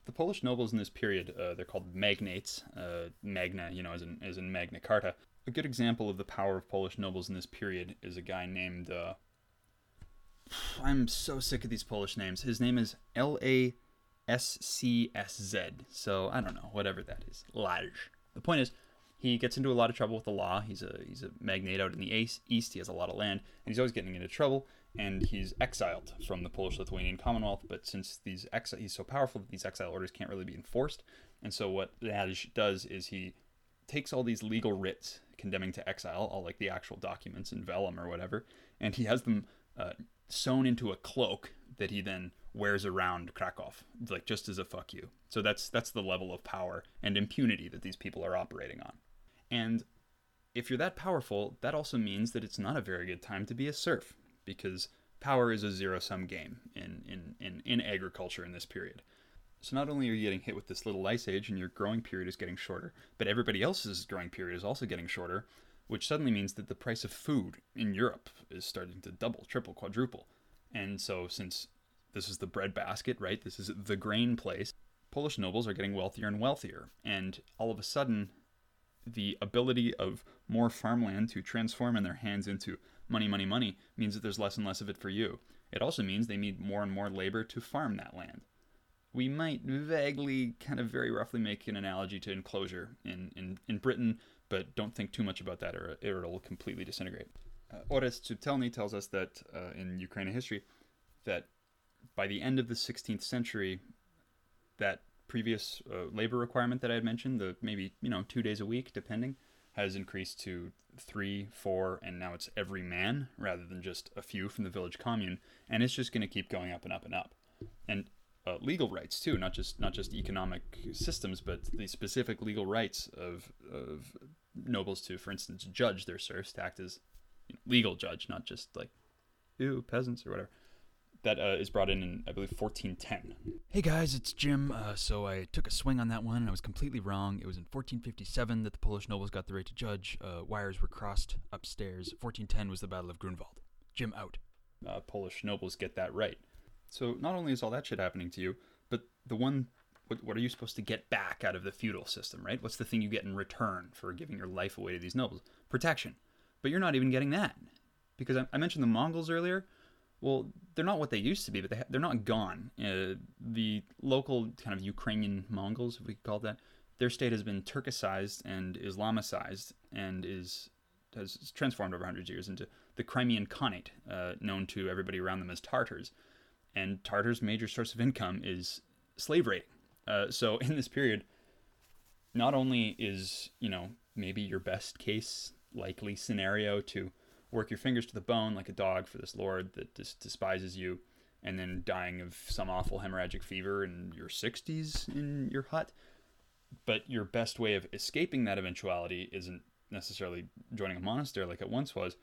The Polish nobles in this period, uh, they're called magnates, uh, magna, you know, as in, as in Magna Carta. A good example of the power of Polish nobles in this period is a guy named. I'm so sick of these Polish names. His name is L. SCSZ. So I don't know, whatever that is. Large. The point is, he gets into a lot of trouble with the law. He's a he's a magnate out in the east. He has a lot of land, and he's always getting into trouble. And he's exiled from the Polish-Lithuanian Commonwealth. But since these exi- he's so powerful that these exile orders can't really be enforced, and so what Laj does is he takes all these legal writs condemning to exile, all like the actual documents in vellum or whatever, and he has them uh, sewn into a cloak that he then wears around Krakow, like just as a fuck you. So that's that's the level of power and impunity that these people are operating on. And if you're that powerful, that also means that it's not a very good time to be a serf, because power is a zero sum game in, in, in, in agriculture in this period. So not only are you getting hit with this little ice age and your growing period is getting shorter, but everybody else's growing period is also getting shorter, which suddenly means that the price of food in Europe is starting to double, triple, quadruple. And so since this is the breadbasket, right? This is the grain place. Polish nobles are getting wealthier and wealthier, and all of a sudden, the ability of more farmland to transform in their hands into money, money, money means that there's less and less of it for you. It also means they need more and more labor to farm that land. We might vaguely, kind of very roughly, make an analogy to enclosure in, in, in Britain, but don't think too much about that or it'll completely disintegrate. Uh, Subtelny tells us that uh, in Ukrainian history, that by the end of the 16th century, that previous uh, labor requirement that I had mentioned, the maybe you know two days a week, depending, has increased to three, four, and now it's every man rather than just a few from the village commune, and it's just going to keep going up and up and up. And uh, legal rights too, not just not just economic systems, but the specific legal rights of of nobles to, for instance, judge their serfs, to act as you know, legal judge, not just like ew peasants or whatever that uh, is brought in in I believe 1410. Hey guys, it's Jim. Uh, so I took a swing on that one, and I was completely wrong. It was in 1457 that the Polish nobles got the right to judge. Uh, wires were crossed upstairs. 1410 was the Battle of Grunwald. Jim out. Uh, Polish nobles get that right. So not only is all that shit happening to you, but the one what, what are you supposed to get back out of the feudal system, right? What's the thing you get in return for giving your life away to these nobles? Protection. But you're not even getting that. Because I, I mentioned the Mongols earlier well, they're not what they used to be, but they ha- they're not gone. Uh, the local kind of Ukrainian Mongols, if we could call that, their state has been Turkicized and Islamicized and is has transformed over hundreds of years into the Crimean Khanate, uh, known to everybody around them as Tartars. And Tartars' major source of income is slave raiding. Uh, so in this period, not only is you know maybe your best case likely scenario to work your fingers to the bone like a dog for this lord that just despises you and then dying of some awful hemorrhagic fever in your 60s in your hut. But your best way of escaping that eventuality isn't necessarily joining a monastery like it once was.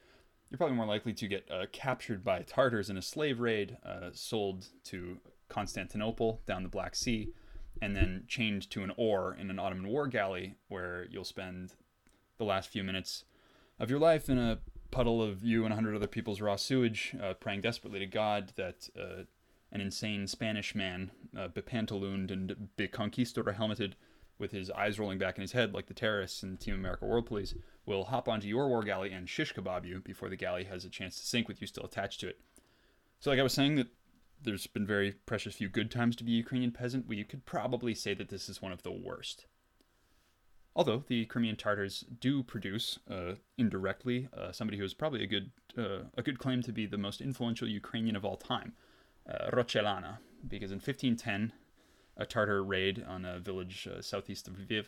You're probably more likely to get uh, captured by Tartars in a slave raid, uh, sold to Constantinople down the Black Sea, and then chained to an oar in an Ottoman war galley where you'll spend the last few minutes of your life in a puddle of you and a hundred other people's raw sewage, uh, praying desperately to God that uh, an insane Spanish man, uh, bepantalooned and beconquistador helmeted, with his eyes rolling back in his head like the terrorists in Team America World Police, will hop onto your war galley and shish kebab you before the galley has a chance to sink with you still attached to it. So, like I was saying, that there's been very precious few good times to be a Ukrainian peasant. Well, you could probably say that this is one of the worst. Although the Crimean Tartars do produce, uh, indirectly, uh, somebody who is probably a good uh, a good claim to be the most influential Ukrainian of all time, uh, Roxelana, because in 1510, a Tartar raid on a village uh, southeast of Lviv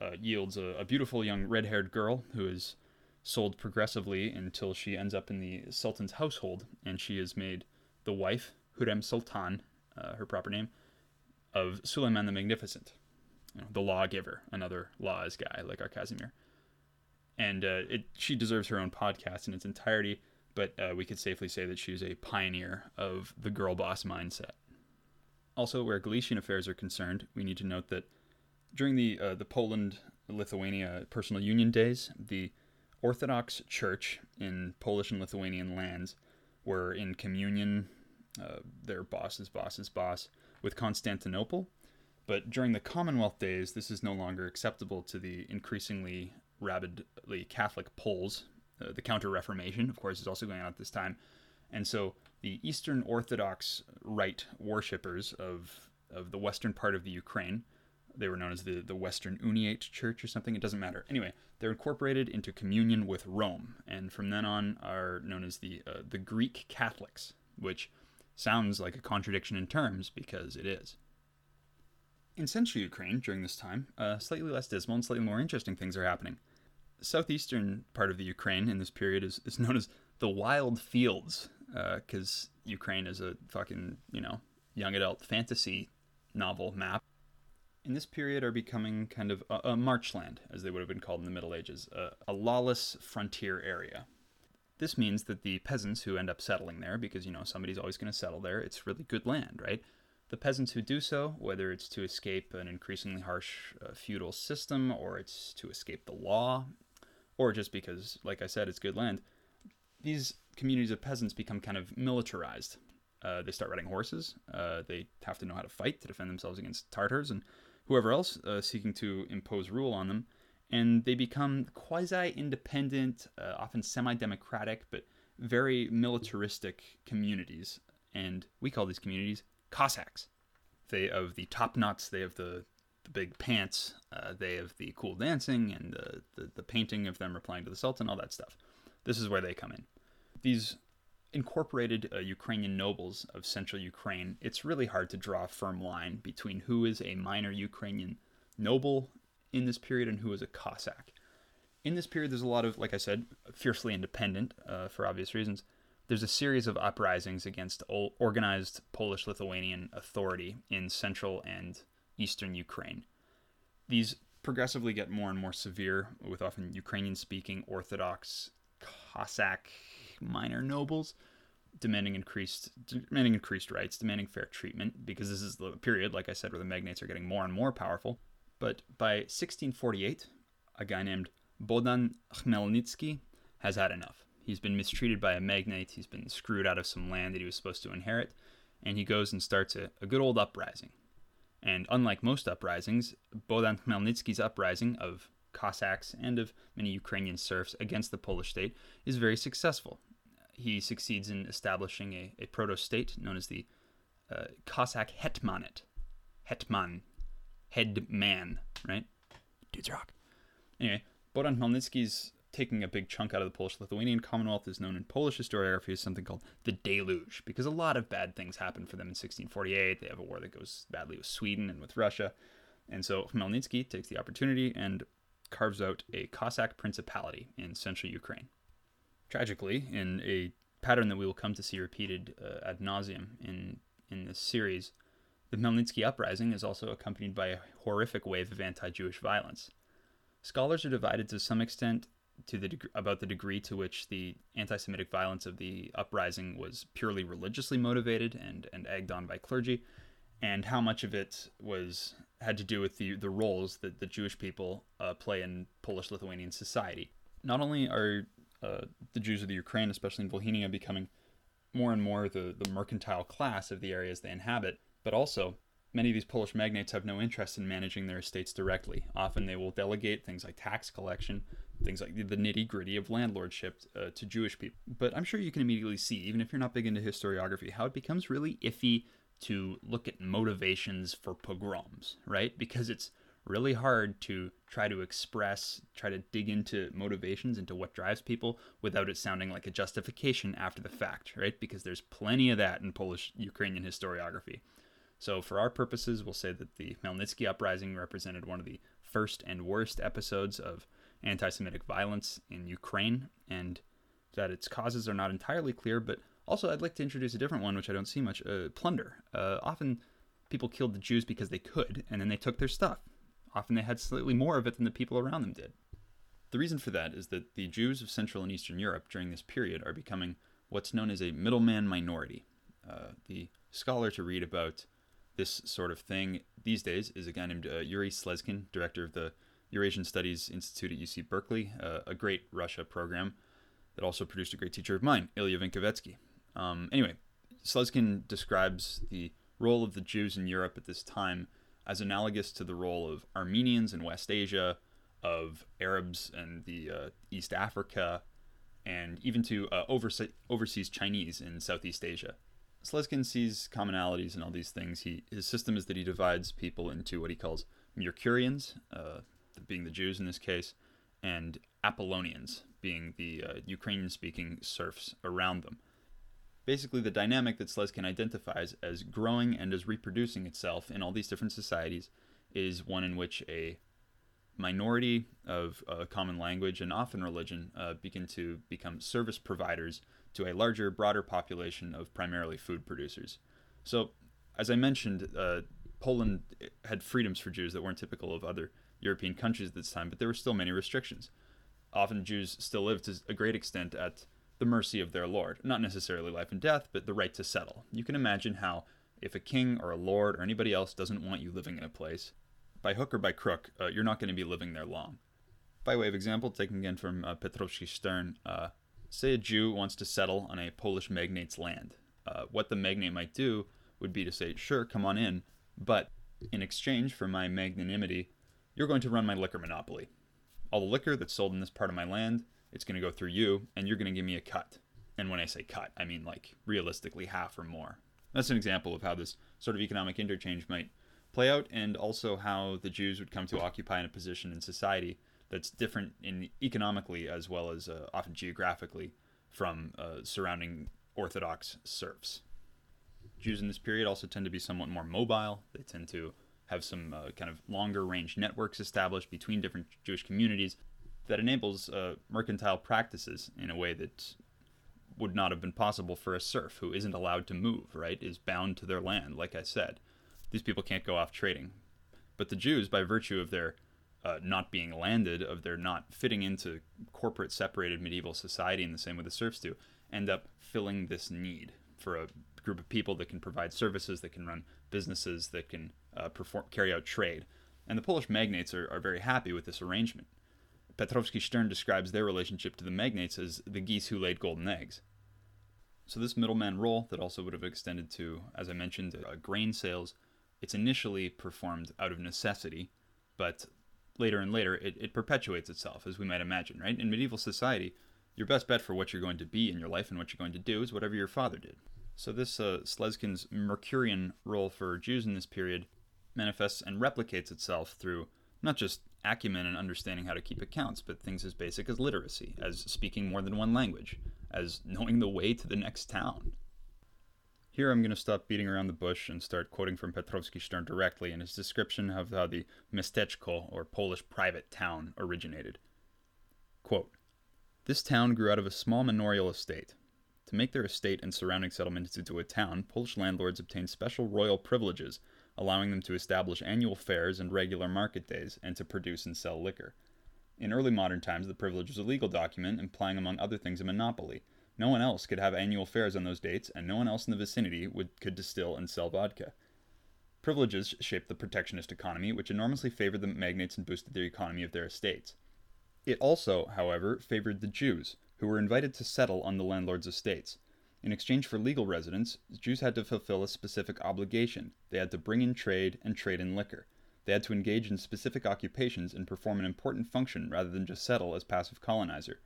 uh, yields a, a beautiful young red-haired girl who is sold progressively until she ends up in the Sultan's household, and she is made the wife, Hurrem Sultan, her proper name, of Suleiman the Magnificent you know, the lawgiver, another laws guy like our Casimir. And uh, it, she deserves her own podcast in its entirety, but uh, we could safely say that she's a pioneer of the girl boss mindset. Also, where Galician affairs are concerned, we need to note that during the uh, the Poland Lithuania personal union days, the Orthodox Church in Polish and Lithuanian lands were in communion, uh, their boss's boss's boss, with Constantinople but during the Commonwealth days, this is no longer acceptable to the increasingly rabidly Catholic Poles. Uh, the Counter Reformation, of course, is also going on at this time. And so the Eastern Orthodox Rite worshippers of, of the western part of the Ukraine, they were known as the, the Western Uniate Church or something, it doesn't matter. Anyway, they're incorporated into communion with Rome, and from then on are known as the, uh, the Greek Catholics, which sounds like a contradiction in terms because it is. In central Ukraine during this time, uh, slightly less dismal and slightly more interesting things are happening. The southeastern part of the Ukraine in this period is, is known as the Wild Fields, because uh, Ukraine is a fucking, you know, young adult fantasy novel map. In this period are becoming kind of a, a marchland, as they would have been called in the Middle Ages, a, a lawless frontier area. This means that the peasants who end up settling there, because, you know, somebody's always going to settle there, it's really good land, right? The peasants who do so, whether it's to escape an increasingly harsh uh, feudal system or it's to escape the law, or just because, like I said, it's good land, these communities of peasants become kind of militarized. Uh, they start riding horses. Uh, they have to know how to fight to defend themselves against Tartars and whoever else uh, seeking to impose rule on them. And they become quasi independent, uh, often semi democratic, but very militaristic communities. And we call these communities Cossacks. They have the top knots, they have the, the big pants, uh, they have the cool dancing and the, the, the painting of them replying to the Sultan, all that stuff. This is where they come in. These incorporated uh, Ukrainian nobles of central Ukraine, it's really hard to draw a firm line between who is a minor Ukrainian noble in this period and who is a Cossack. In this period, there's a lot of, like I said, fiercely independent uh, for obvious reasons, there's a series of uprisings against organized Polish Lithuanian authority in central and eastern Ukraine. These progressively get more and more severe, with often Ukrainian speaking Orthodox Cossack minor nobles demanding increased demanding increased rights, demanding fair treatment, because this is the period, like I said, where the magnates are getting more and more powerful. But by 1648, a guy named Bohdan Khmelnytsky has had enough. He's been mistreated by a magnate. He's been screwed out of some land that he was supposed to inherit. And he goes and starts a, a good old uprising. And unlike most uprisings, Bohdan Khmelnytsky's uprising of Cossacks and of many Ukrainian serfs against the Polish state is very successful. He succeeds in establishing a, a proto state known as the uh, Cossack Hetmanate. Hetman. head man, right? Dudes rock. Anyway, Bohdan Khmelnytsky's taking a big chunk out of the Polish-Lithuanian Commonwealth is known in Polish historiography as something called the Deluge, because a lot of bad things happen for them in 1648. They have a war that goes badly with Sweden and with Russia. And so Khmelnytsky takes the opportunity and carves out a Cossack principality in central Ukraine. Tragically, in a pattern that we will come to see repeated uh, ad nauseum in, in this series, the Khmelnytsky uprising is also accompanied by a horrific wave of anti Jewish violence. Scholars are divided to some extent to the deg- about the degree to which the anti-Semitic violence of the uprising was purely religiously motivated and, and egged on by clergy, and how much of it was had to do with the the roles that the Jewish people uh, play in Polish-Lithuanian society. Not only are uh, the Jews of the Ukraine, especially in Volhynia, becoming more and more the, the mercantile class of the areas they inhabit, but also many of these Polish magnates have no interest in managing their estates directly. Often they will delegate things like tax collection, things like the nitty gritty of landlordship uh, to Jewish people. But I'm sure you can immediately see, even if you're not big into historiography, how it becomes really iffy to look at motivations for pogroms, right? Because it's really hard to try to express, try to dig into motivations, into what drives people without it sounding like a justification after the fact, right? Because there's plenty of that in Polish Ukrainian historiography. So, for our purposes, we'll say that the Khmelnytsky uprising represented one of the first and worst episodes of anti Semitic violence in Ukraine, and that its causes are not entirely clear. But also, I'd like to introduce a different one, which I don't see much uh, plunder. Uh, often, people killed the Jews because they could, and then they took their stuff. Often, they had slightly more of it than the people around them did. The reason for that is that the Jews of Central and Eastern Europe during this period are becoming what's known as a middleman minority. Uh, the scholar to read about this sort of thing these days is a guy named uh, Yuri Slezkin, director of the Eurasian Studies Institute at UC Berkeley, uh, a great Russia program that also produced a great teacher of mine, Ilya Vinkovetsky. Um, anyway, Slezkin describes the role of the Jews in Europe at this time as analogous to the role of Armenians in West Asia, of Arabs and the uh, East Africa, and even to uh, overse- overseas Chinese in Southeast Asia. Slezkin sees commonalities in all these things. He his system is that he divides people into what he calls Mercurians, uh, being the Jews in this case, and Apollonians, being the uh, Ukrainian-speaking serfs around them. Basically, the dynamic that Slezkin identifies as growing and as reproducing itself in all these different societies is one in which a minority of uh, common language and often religion uh, begin to become service providers to a larger, broader population of primarily food producers. So, as I mentioned, uh, Poland had freedoms for Jews that weren't typical of other European countries at this time, but there were still many restrictions. Often Jews still lived to a great extent at the mercy of their lord, not necessarily life and death, but the right to settle. You can imagine how, if a king or a lord or anybody else doesn't want you living in a place, by hook or by crook, uh, you're not going to be living there long. By way of example, taken again from uh, Stern, uh, say a Jew wants to settle on a Polish magnate's land. Uh, what the magnate might do would be to say, sure, come on in, but in exchange for my magnanimity, you're going to run my liquor monopoly. All the liquor that's sold in this part of my land, it's going to go through you, and you're going to give me a cut. And when I say cut, I mean like realistically half or more. That's an example of how this sort of economic interchange might play out, and also how the Jews would come to occupy in a position in society that's different in economically as well as uh, often geographically from uh, surrounding Orthodox serfs. Jews in this period also tend to be somewhat more mobile. They tend to have some uh, kind of longer range networks established between different Jewish communities that enables uh, mercantile practices in a way that would not have been possible for a serf who isn't allowed to move, right? Is bound to their land, like I said. These people can't go off trading. But the Jews, by virtue of their uh, not being landed, of their not fitting into corporate separated medieval society in the same way the serfs do, end up filling this need for a group of people that can provide services, that can run businesses, that can uh, perform, carry out trade. And the Polish magnates are, are very happy with this arrangement. Petrovsky Stern describes their relationship to the magnates as the geese who laid golden eggs. So, this middleman role that also would have extended to, as I mentioned, uh, grain sales, it's initially performed out of necessity, but later and later it, it perpetuates itself, as we might imagine, right? In medieval society, your best bet for what you're going to be in your life and what you're going to do is whatever your father did. So, this uh, Slezkin's Mercurian role for Jews in this period manifests and replicates itself through not just acumen and understanding how to keep accounts, but things as basic as literacy, as speaking more than one language, as knowing the way to the next town. Here I'm going to stop beating around the bush and start quoting from Petrovsky Stern directly in his description of how the miasteczko, or Polish private town, originated. Quote, this town grew out of a small manorial estate. To make their estate and surrounding settlements into a town, Polish landlords obtained special royal privileges, allowing them to establish annual fairs and regular market days, and to produce and sell liquor. In early modern times, the privilege was a legal document implying, among other things, a monopoly. No one else could have annual fairs on those dates, and no one else in the vicinity would, could distill and sell vodka. Privileges shaped the protectionist economy, which enormously favored the magnates and boosted the economy of their estates. It also, however, favored the Jews, who were invited to settle on the landlord's estates. In exchange for legal residence, Jews had to fulfill a specific obligation. They had to bring in trade and trade in liquor. They had to engage in specific occupations and perform an important function rather than just settle as passive colonizer.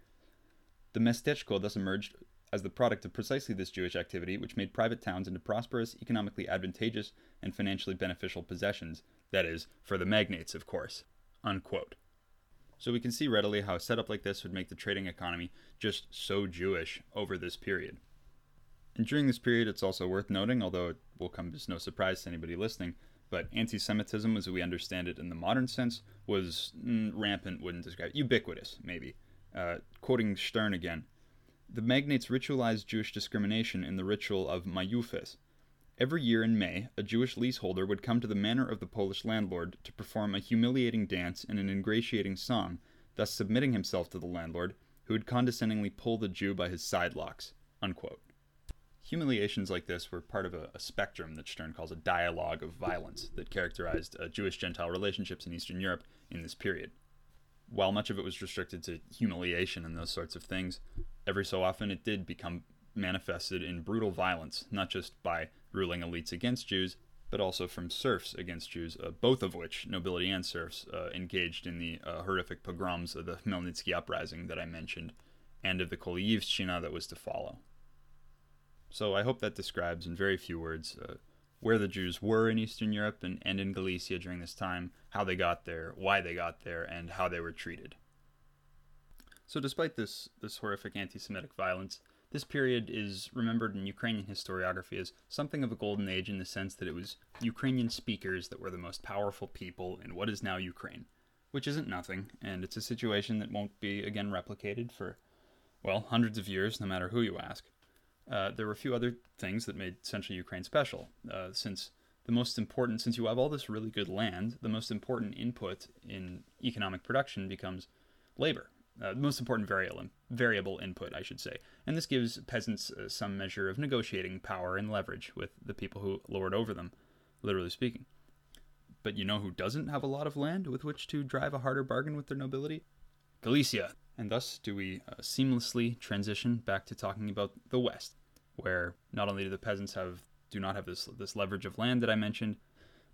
The miasteczko thus emerged as the product of precisely this Jewish activity, which made private towns into prosperous, economically advantageous, and financially beneficial possessions. That is, for the magnates, of course. Unquote. So we can see readily how a setup like this would make the trading economy just so Jewish over this period. And during this period, it's also worth noting, although it will come as no surprise to anybody listening, but anti Semitism, as we understand it in the modern sense, was mm, rampant, wouldn't describe it ubiquitous, maybe. Uh, quoting Stern again The magnates ritualized Jewish discrimination in the ritual of Majufes. Every year in May, a Jewish leaseholder would come to the manor of the Polish landlord to perform a humiliating dance and an ingratiating song, thus submitting himself to the landlord, who would condescendingly pull the Jew by his side locks. Unquote. Humiliations like this were part of a, a, spectrum that Stern calls a dialogue of violence that characterized uh, Jewish Gentile relationships in Eastern Europe in this period. While much of it was restricted to humiliation and those sorts of things, every so often it did become manifested in brutal violence, not just by ruling elites against Jews, but also from serfs against Jews, uh, both of which, nobility and serfs, uh, engaged in the uh, horrific pogroms of the Khmelnytsky uprising that I mentioned, and of the Kolyivshchina that was to follow. So I hope that describes in very few words uh, where the Jews were in Eastern Europe and, and in Galicia during this time, how they got there, why they got there, and how they were treated. So, despite this, this horrific anti Semitic violence, this period is remembered in Ukrainian historiography as something of a golden age in the sense that it was Ukrainian speakers that were the most powerful people in what is now Ukraine, which isn't nothing, and it's a situation that won't be again replicated for, well, hundreds of years, no matter who you ask. Uh, there were a few other things that made central Ukraine special. Uh, since the most important, since you have all this really good land, the most important input in economic production becomes labor. Uh, the most important variable, variable input, I should say. And this gives peasants uh, some measure of negotiating power and leverage with the people who lord over them, literally speaking. But you know who doesn't have a lot of land with which to drive a harder bargain with their nobility? Galicia. And thus do we uh, seamlessly transition back to talking about the West, where not only do the peasants have do not have this this leverage of land that I mentioned,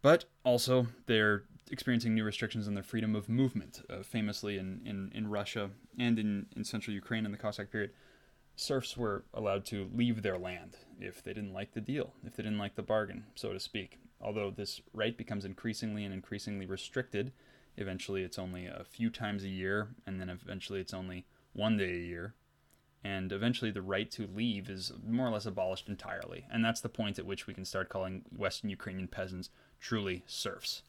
but also they're experiencing new restrictions on their freedom of movement. Uh, famously in, in, in Russia and in, in central Ukraine in the Cossack period, serfs were allowed to leave their land if they didn't like the deal, if they didn't like the bargain, so to speak. Although this right becomes increasingly and increasingly restricted Eventually, it's only a few times a year, and then eventually, it's only one day a year. And eventually, the right to leave is more or less abolished entirely. And that's the point at which we can start calling Western Ukrainian peasants truly serfs.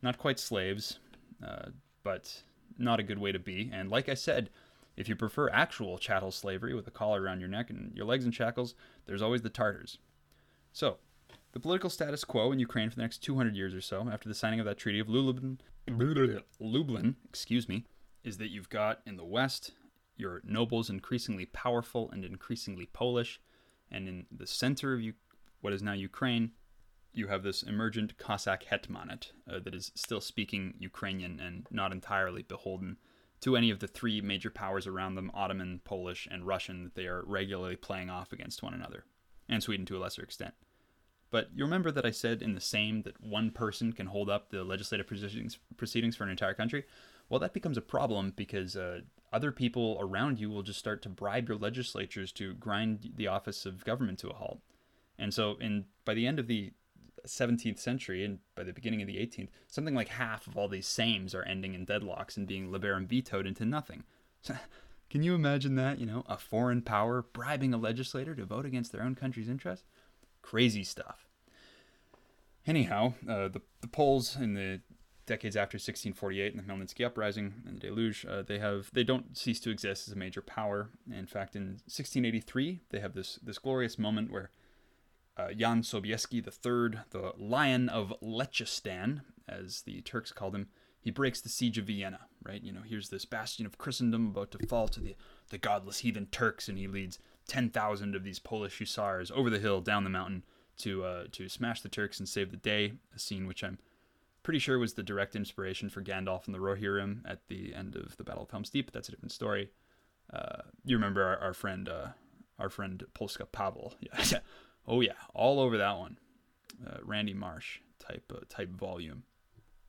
Not quite slaves, uh, but not a good way to be. And like I said, if you prefer actual chattel slavery with a collar around your neck and your legs in shackles, there's always the Tartars. So, the political status quo in Ukraine for the next 200 years or so, after the signing of that Treaty of Lublin, Lublin, excuse me, is that you've got in the West your nobles increasingly powerful and increasingly Polish, and in the center of what is now Ukraine, you have this emergent Cossack hetmanate uh, that is still speaking Ukrainian and not entirely beholden to any of the three major powers around them Ottoman, Polish, and Russian that they are regularly playing off against one another, and Sweden to a lesser extent. But you remember that I said in the Sejm that one person can hold up the legislative proceedings, proceedings for an entire country? Well, that becomes a problem because uh, other people around you will just start to bribe your legislatures to grind the office of government to a halt. And so, in by the end of the 17th century and by the beginning of the 18th, something like half of all these Sejms are ending in deadlocks and being liberum vetoed into nothing. Can you imagine that? You know, a foreign power bribing a legislator to vote against their own country's interests? Crazy stuff. Anyhow, uh, the, the Poles in the decades after 1648 and the Khmelnytsky uprising and the deluge, uh, they have they don't cease to exist as a major power. In fact, in 1683, they have this this glorious moment where uh, Jan Sobieski III, the Lion of Lechistan, as the Turks called him, he breaks the siege of Vienna. Right, you know, here's this bastion of Christendom about to fall to the the godless heathen Turks, and he leads 10,000 of these Polish hussars over the hill, down the mountain to uh, to smash the Turks and save the day. A scene which I'm pretty sure was the direct inspiration for Gandalf and the Rohirrim at the end of the Battle of Helm's Deep. But that's a different story. Uh, you remember our, our friend, uh, our friend Polska Pavel? Yeah, oh yeah, all over that one. Uh, Randy Marsh type uh, type volume.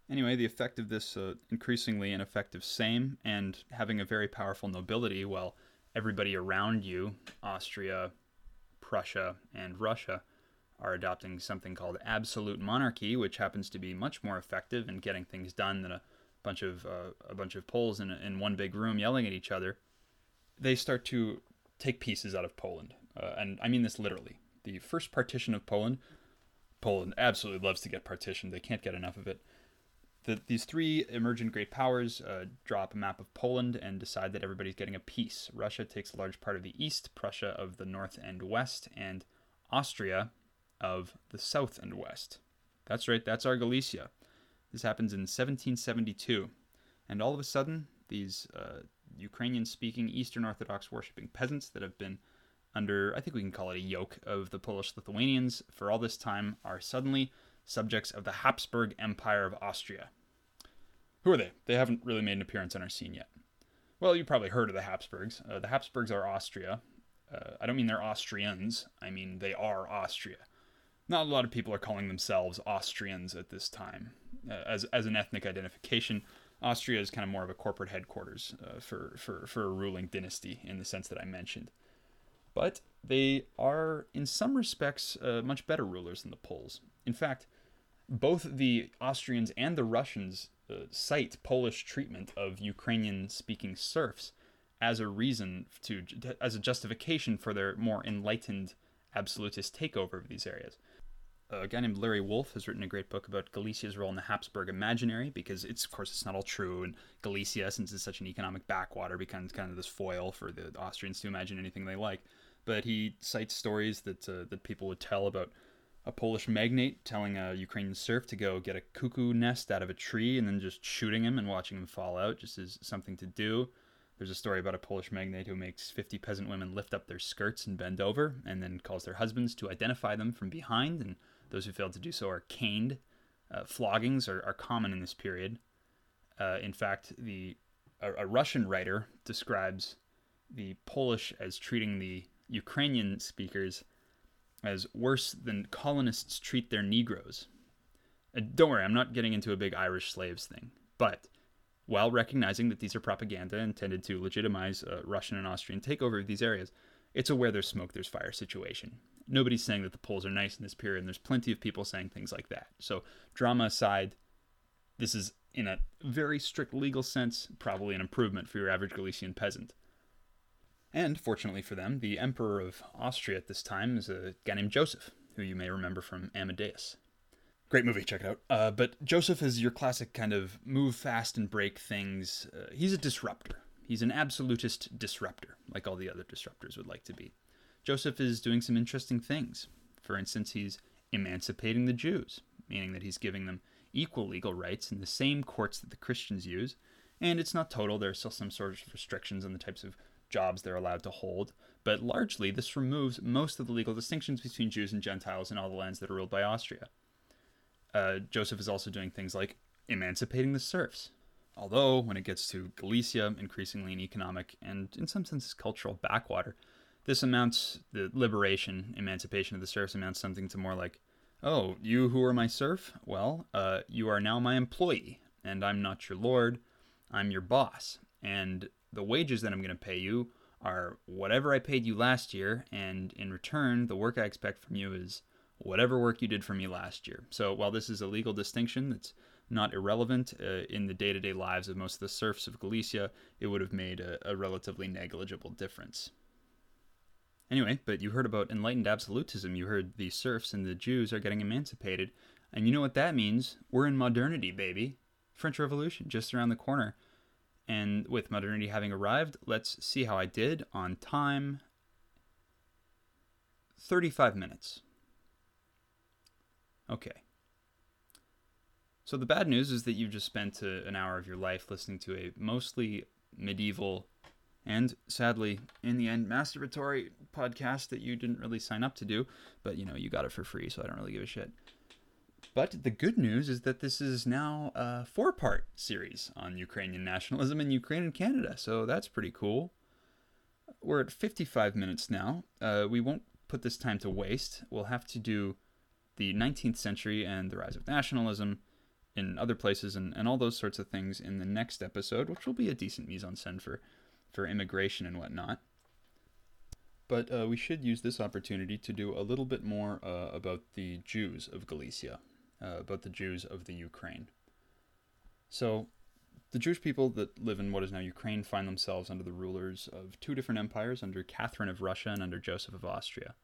Anyway, the effect of this uh, increasingly ineffective Sejm and having a very powerful nobility, while everybody around you, Austria, Prussia, and Russia, are adopting something called absolute monarchy, which happens to be much more effective in getting things done than a bunch of uh, a bunch of Poles in, in one big room yelling at each other. They start to take pieces out of Poland, uh, and I mean this literally. The first partition of Poland, Poland absolutely loves to get partitioned. They can't get enough of it. The, these three emergent great powers uh, draw up a map of Poland and decide that everybody's getting a piece. Russia takes a large part of the east, Prussia of the north and west, and Austria of the south and west. That's right, that's our Galicia. This happens in 1772. And all of a sudden, these uh, Ukrainian speaking Eastern Orthodox worshipping peasants that have been under, I think we can call it a yoke of the Polish Lithuanians for all this time, are suddenly subjects of the Habsburg Empire of Austria. Who are they? They haven't really made an appearance on our scene yet. Well, you probably heard of the Habsburgs. Uh, the Habsburgs are Austria. Uh, I don't mean they're Austrians, I mean they are Austria not a lot of people are calling themselves Austrians at this time. Uh, as, as an ethnic identification, Austria is kind of more of a corporate headquarters uh, for, for, for a ruling dynasty in the sense that I mentioned. But they are, in some respects, uh, much better rulers than the Poles. In fact, both the Austrians and the Russians uh, cite Polish treatment of Ukrainian speaking serfs as a reason to, as a justification for their more enlightened absolutist takeover of these areas. A guy named Larry Wolff has written a great book about Galicia's role in the Habsburg imaginary because it's of course it's not all true and Galicia since it's such an economic backwater becomes kind of this foil for the Austrians to imagine anything they like. But he cites stories that uh, that people would tell about a Polish magnate telling a Ukrainian serf to go get a cuckoo nest out of a tree and then just shooting him and watching him fall out just as something to do there's a story about a Polish magnate who makes 50 peasant women lift up their skirts and bend over and then calls their husbands to identify them from behind and those who fail to do so are caned. Uh, floggings are, are common in this period. Uh, in fact, the a, a, Russian writer describes the Polish as treating the Ukrainian speakers as worse than colonists treat their Negroes. Uh, don't worry, I'm not getting into a big Irish slaves thing, but while recognizing that these are propaganda intended to legitimize a Russian and Austrian takeover of these areas, it's a where there's smoke, there's fire situation nobody's saying that the Poles are nice in this period, and there's plenty of people saying things like that. So, drama aside, this is, in a very strict legal sense, probably an improvement for your average Galician peasant. And fortunately for them, the Emperor of Austria at this time is a guy named Joseph, who you may remember from Amadeus. Great movie, check it out. Uh, but Joseph is your classic kind of move fast and break things. Uh, he's a disruptor. He's an absolutist disruptor, like all the other disruptors would like to be. Joseph is doing some interesting things. For instance, he's emancipating the Jews, meaning that he's giving them equal legal rights in the same courts that the Christians use. And it's not total, there are still some sort of restrictions on the types of jobs they're allowed to hold, but largely this removes most of the legal distinctions between Jews and Gentiles in all the lands that are ruled by Austria. Uh, Joseph is also doing things like emancipating the serfs. Although, when it gets to Galicia, increasingly an economic and, in some senses, cultural backwater, this amounts the liberation, emancipation of the serfs amounts something to more like, oh, you who are my serf, well, uh, you are now my employee, and I'm not your lord, I'm your boss, and the wages that I'm going to pay you are whatever I paid you last year, and in return, the work I expect from you is whatever work you did for me last year. So while this is a legal distinction that's not irrelevant uh, in the day to day lives of most of the serfs of Galicia, it would have made a, a relatively negligible difference. Anyway, but you heard about enlightened absolutism. You heard the serfs and the Jews are getting emancipated. And you know what that means? We're in modernity, baby. French Revolution, just around the corner. And with modernity having arrived, let's see how I did on time 35 minutes. Okay. So the bad news is that you've just spent a, an hour of your life listening to a mostly medieval and sadly in the end masturbatory podcast that you didn't really sign up to do, but you know, you got it for free, so I don't really give a shit. But the good news is that this is now a four part series on Ukrainian nationalism in Ukraine and Canada, so that's pretty cool. We're at 55 minutes now. Uh, we won't put this time to waste. We'll have to do the 19th century and the rise of nationalism in other places and, and all those sorts of things in the next episode, which will be a decent mise en scène for, for immigration and whatnot. But uh, we should use this opportunity to do a little bit more uh, about the Jews of Galicia, uh, about the Jews of the Ukraine. So, the Jewish people that live in what is now Ukraine find themselves under the rulers of two different empires, under Catherine of Russia and under Joseph of Austria.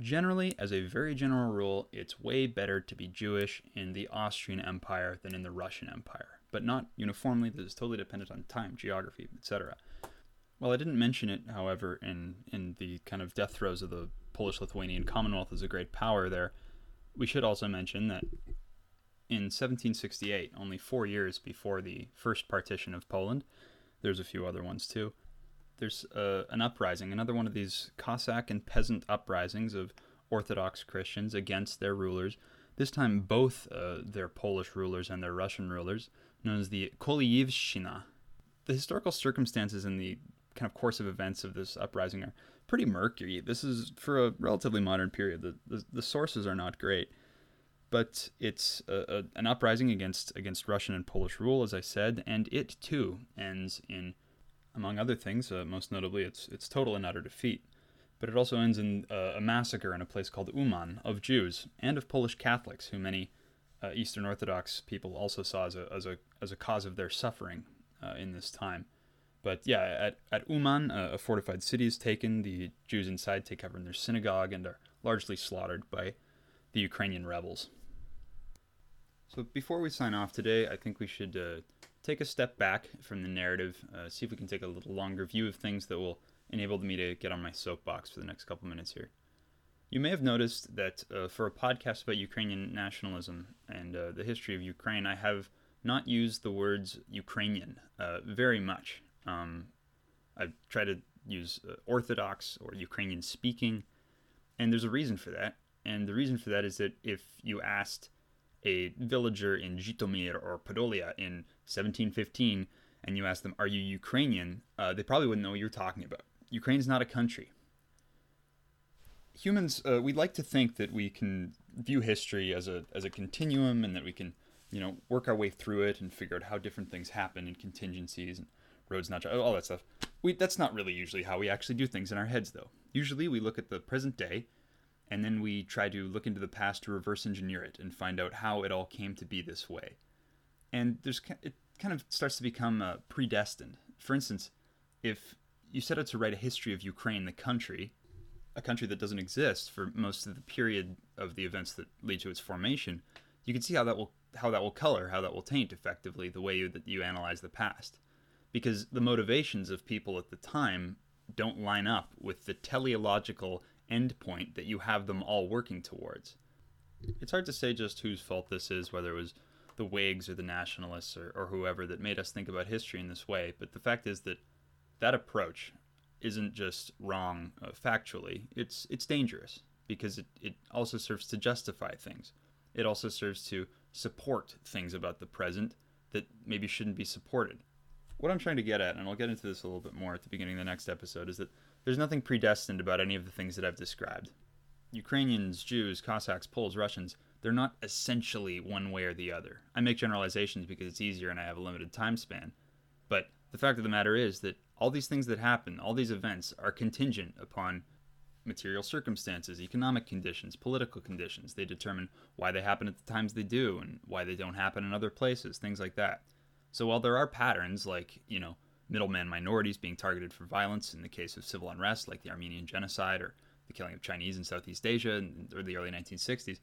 Generally, as a very general rule, it's way better to be Jewish in the Austrian Empire than in the Russian Empire, but not uniformly. This is totally dependent on time, geography, etc. Well, I didn't mention it, however, in, in the kind of death throes of the Polish Lithuanian Commonwealth as a great power there, we should also mention that in 1768, only four years before the first partition of Poland, there's a few other ones too, there's uh, an uprising, another one of these Cossack and peasant uprisings of Orthodox Christians against their rulers. This time, both uh, their Polish rulers and their Russian rulers, known as the Koliyivshchina. The historical circumstances and the kind of course of events of this uprising are pretty murky. This is for a relatively modern period. The, the, the sources are not great, but it's a, a, an uprising against against Russian and Polish rule, as I said, and it too ends in among other things, uh, most notably its, its total and utter defeat. But it also ends in uh, a massacre in a place called Uman of Jews and of Polish Catholics, who many uh, Eastern Orthodox people also saw as a, as a, as a cause of their suffering uh, in this time. But yeah, at, at Uman, uh, a fortified city is taken. The Jews inside take cover in their synagogue and are largely slaughtered by the Ukrainian rebels. So before we sign off today, I think we should uh, take a step back from the narrative, uh, see if we can take a little longer view of things that will enable me to get on my soapbox for the next couple minutes here. You may have noticed that uh, for a podcast about Ukrainian nationalism and uh, the history of Ukraine, I have not used the words Ukrainian uh, very much. Um, I've tried to use uh, Orthodox or Ukrainian speaking, and there's a reason for that. And the reason for that is that if you asked a villager in Zhytomyr or Podolia in 1715 and you ask them, Are you Ukrainian? Uh, they probably wouldn't know what you're talking about. Ukraine's not a country. Humans, uh, we like to think that we can view history as a, as a continuum and that we can, you know, work our way through it and figure out how different things happen and contingencies and roads not, all that stuff. We, that's not really usually how we actually do things in our heads, though. Usually we look at the present day and then we try to look into the past to reverse engineer it and find out how it all came to be this way. And there's it kind of starts to become uh, predestined. For instance, if you set out to write a history of Ukraine, the country, a country that doesn't exist for most of the period of the events that lead to its formation, you can see how that will how that will color, how that will taint effectively the way you, that you analyze the past, because the motivations of people at the time don't line up with the teleological endpoint that you have them all working towards. It's hard to say just whose fault this is, whether it was the Whigs or the Nationalists or, or whoever that made us think about history in this way, but the fact is that that approach isn't just wrong uh, factually, it's, it's dangerous because it, it also serves to justify things. It also serves to support things about the present that maybe shouldn't be supported. What I'm trying to get at, and I'll get into this a little bit more at the beginning of the next episode, is that there's nothing predestined about any of the things that I've described. Ukrainians, Jews, Cossacks, Poles, Russians, they're not essentially one way or the other. I make generalizations because it's easier and I have a limited time span. But the fact of the matter is that all these things that happen, all these events, are contingent upon material circumstances, economic conditions, political conditions. They determine why they happen at the times they do and why they don't happen in other places, things like that. So while there are patterns like, you know, middleman minorities being targeted for violence in the case of civil unrest like the Armenian genocide or the killing of Chinese in Southeast Asia in the early 1960s,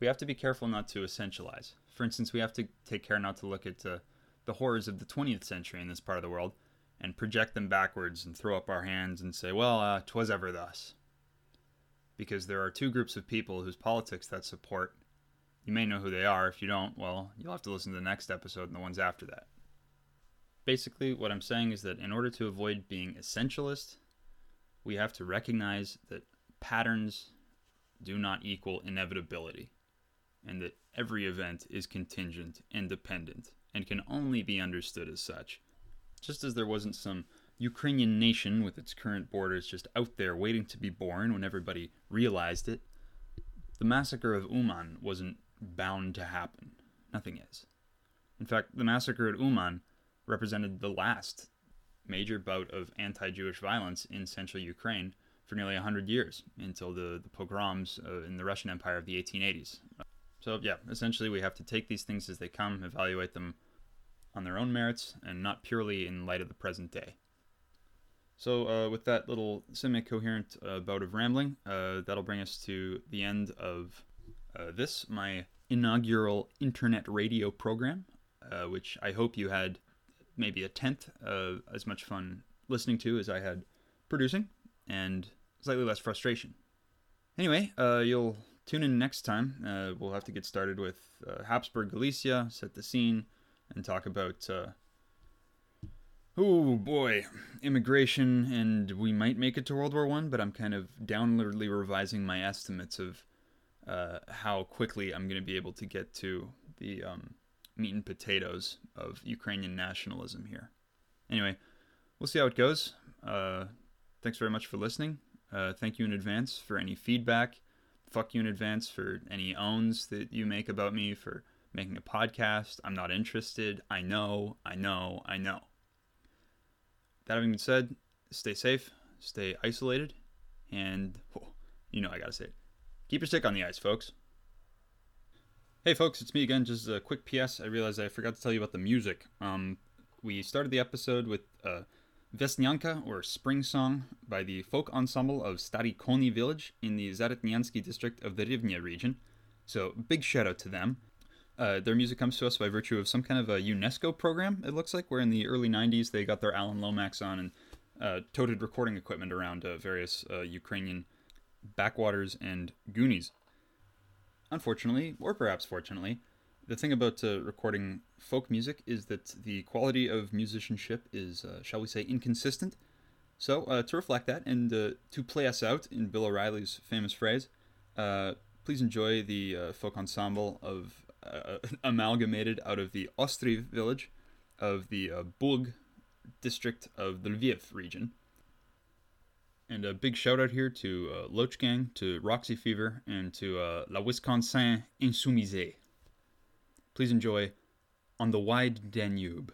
we have to be careful not to essentialize. For instance, we have to take care not to look at uh, the horrors of the 20th century in this part of the world and project them backwards and throw up our hands and say, well, uh, 'twas ever thus. Because there are two groups of people whose politics that support. You may know who they are. If you don't, well, you'll have to listen to the next episode and the ones after that. Basically, what I'm saying is that in order to avoid being essentialist, we have to recognize that patterns do not equal inevitability, and that every event is contingent and dependent, and can only be understood as such just as there wasn't some Ukrainian nation with its current borders just out there waiting to be born when everybody realized it, the massacre of Uman wasn't bound to happen. Nothing is. In fact, the massacre at Uman represented the last major bout of anti Jewish violence in central Ukraine for nearly 100 years until the, the pogroms uh, in the Russian Empire of the 1880s. So, yeah, essentially, we have to take these things as they come, evaluate them on their own merits and not purely in light of the present day. So, uh, with that little semi coherent uh, bout of rambling, uh, that'll bring us to the end of uh, this, my inaugural internet radio program, uh, which I hope you had maybe a tenth as much fun listening to as I had producing, and slightly less frustration. Anyway, uh, you'll tune in next time. we'll have to get started with Habsburg Galicia, set the scene and talk about uh, oh boy immigration and we might make it to world war one but i'm kind of downwardly revising my estimates of uh, how quickly i'm going to be able to get to the um, meat and potatoes of ukrainian nationalism here anyway we'll see how it goes uh, thanks very much for listening uh, thank you in advance for any feedback fuck you in advance for any owns that you make about me for making a podcast. I'm not interested. I know, I know, I know. That having been said, stay safe, stay isolated, and oh, you know I gotta say it. Keep your stick on the ice, folks. Hey, folks, it's me again. Just a quick PS. I realized I forgot to tell you about the music. Um, we started the episode with uh, Vesnyanka, or Spring Song, by the folk ensemble of Stary Kony village in the Zaretnyansky district of the Rivne region. So, big shout out to them. Uh, their music comes to us by virtue of some kind of a UNESCO program, it looks like, where in the early 90s they got their Alan Lomax on and uh, toted recording equipment around uh, various uh, Ukrainian backwaters and Goonies. Unfortunately, or perhaps fortunately, the thing about uh, recording folk music is that the quality of musicianship is, uh, shall we say, inconsistent. So, to reflect that and to play us out, in Bill O'Reilly's famous phrase, please enjoy the folk ensemble of uh, amalgamated out of the Ostry village of the uh, Bug district of the Lviv region. And a big shout out here to uh, Loach Gang, to Roxy Fever, and to uh, La Wisconsin Insoumise. Please enjoy On the Wide Danube.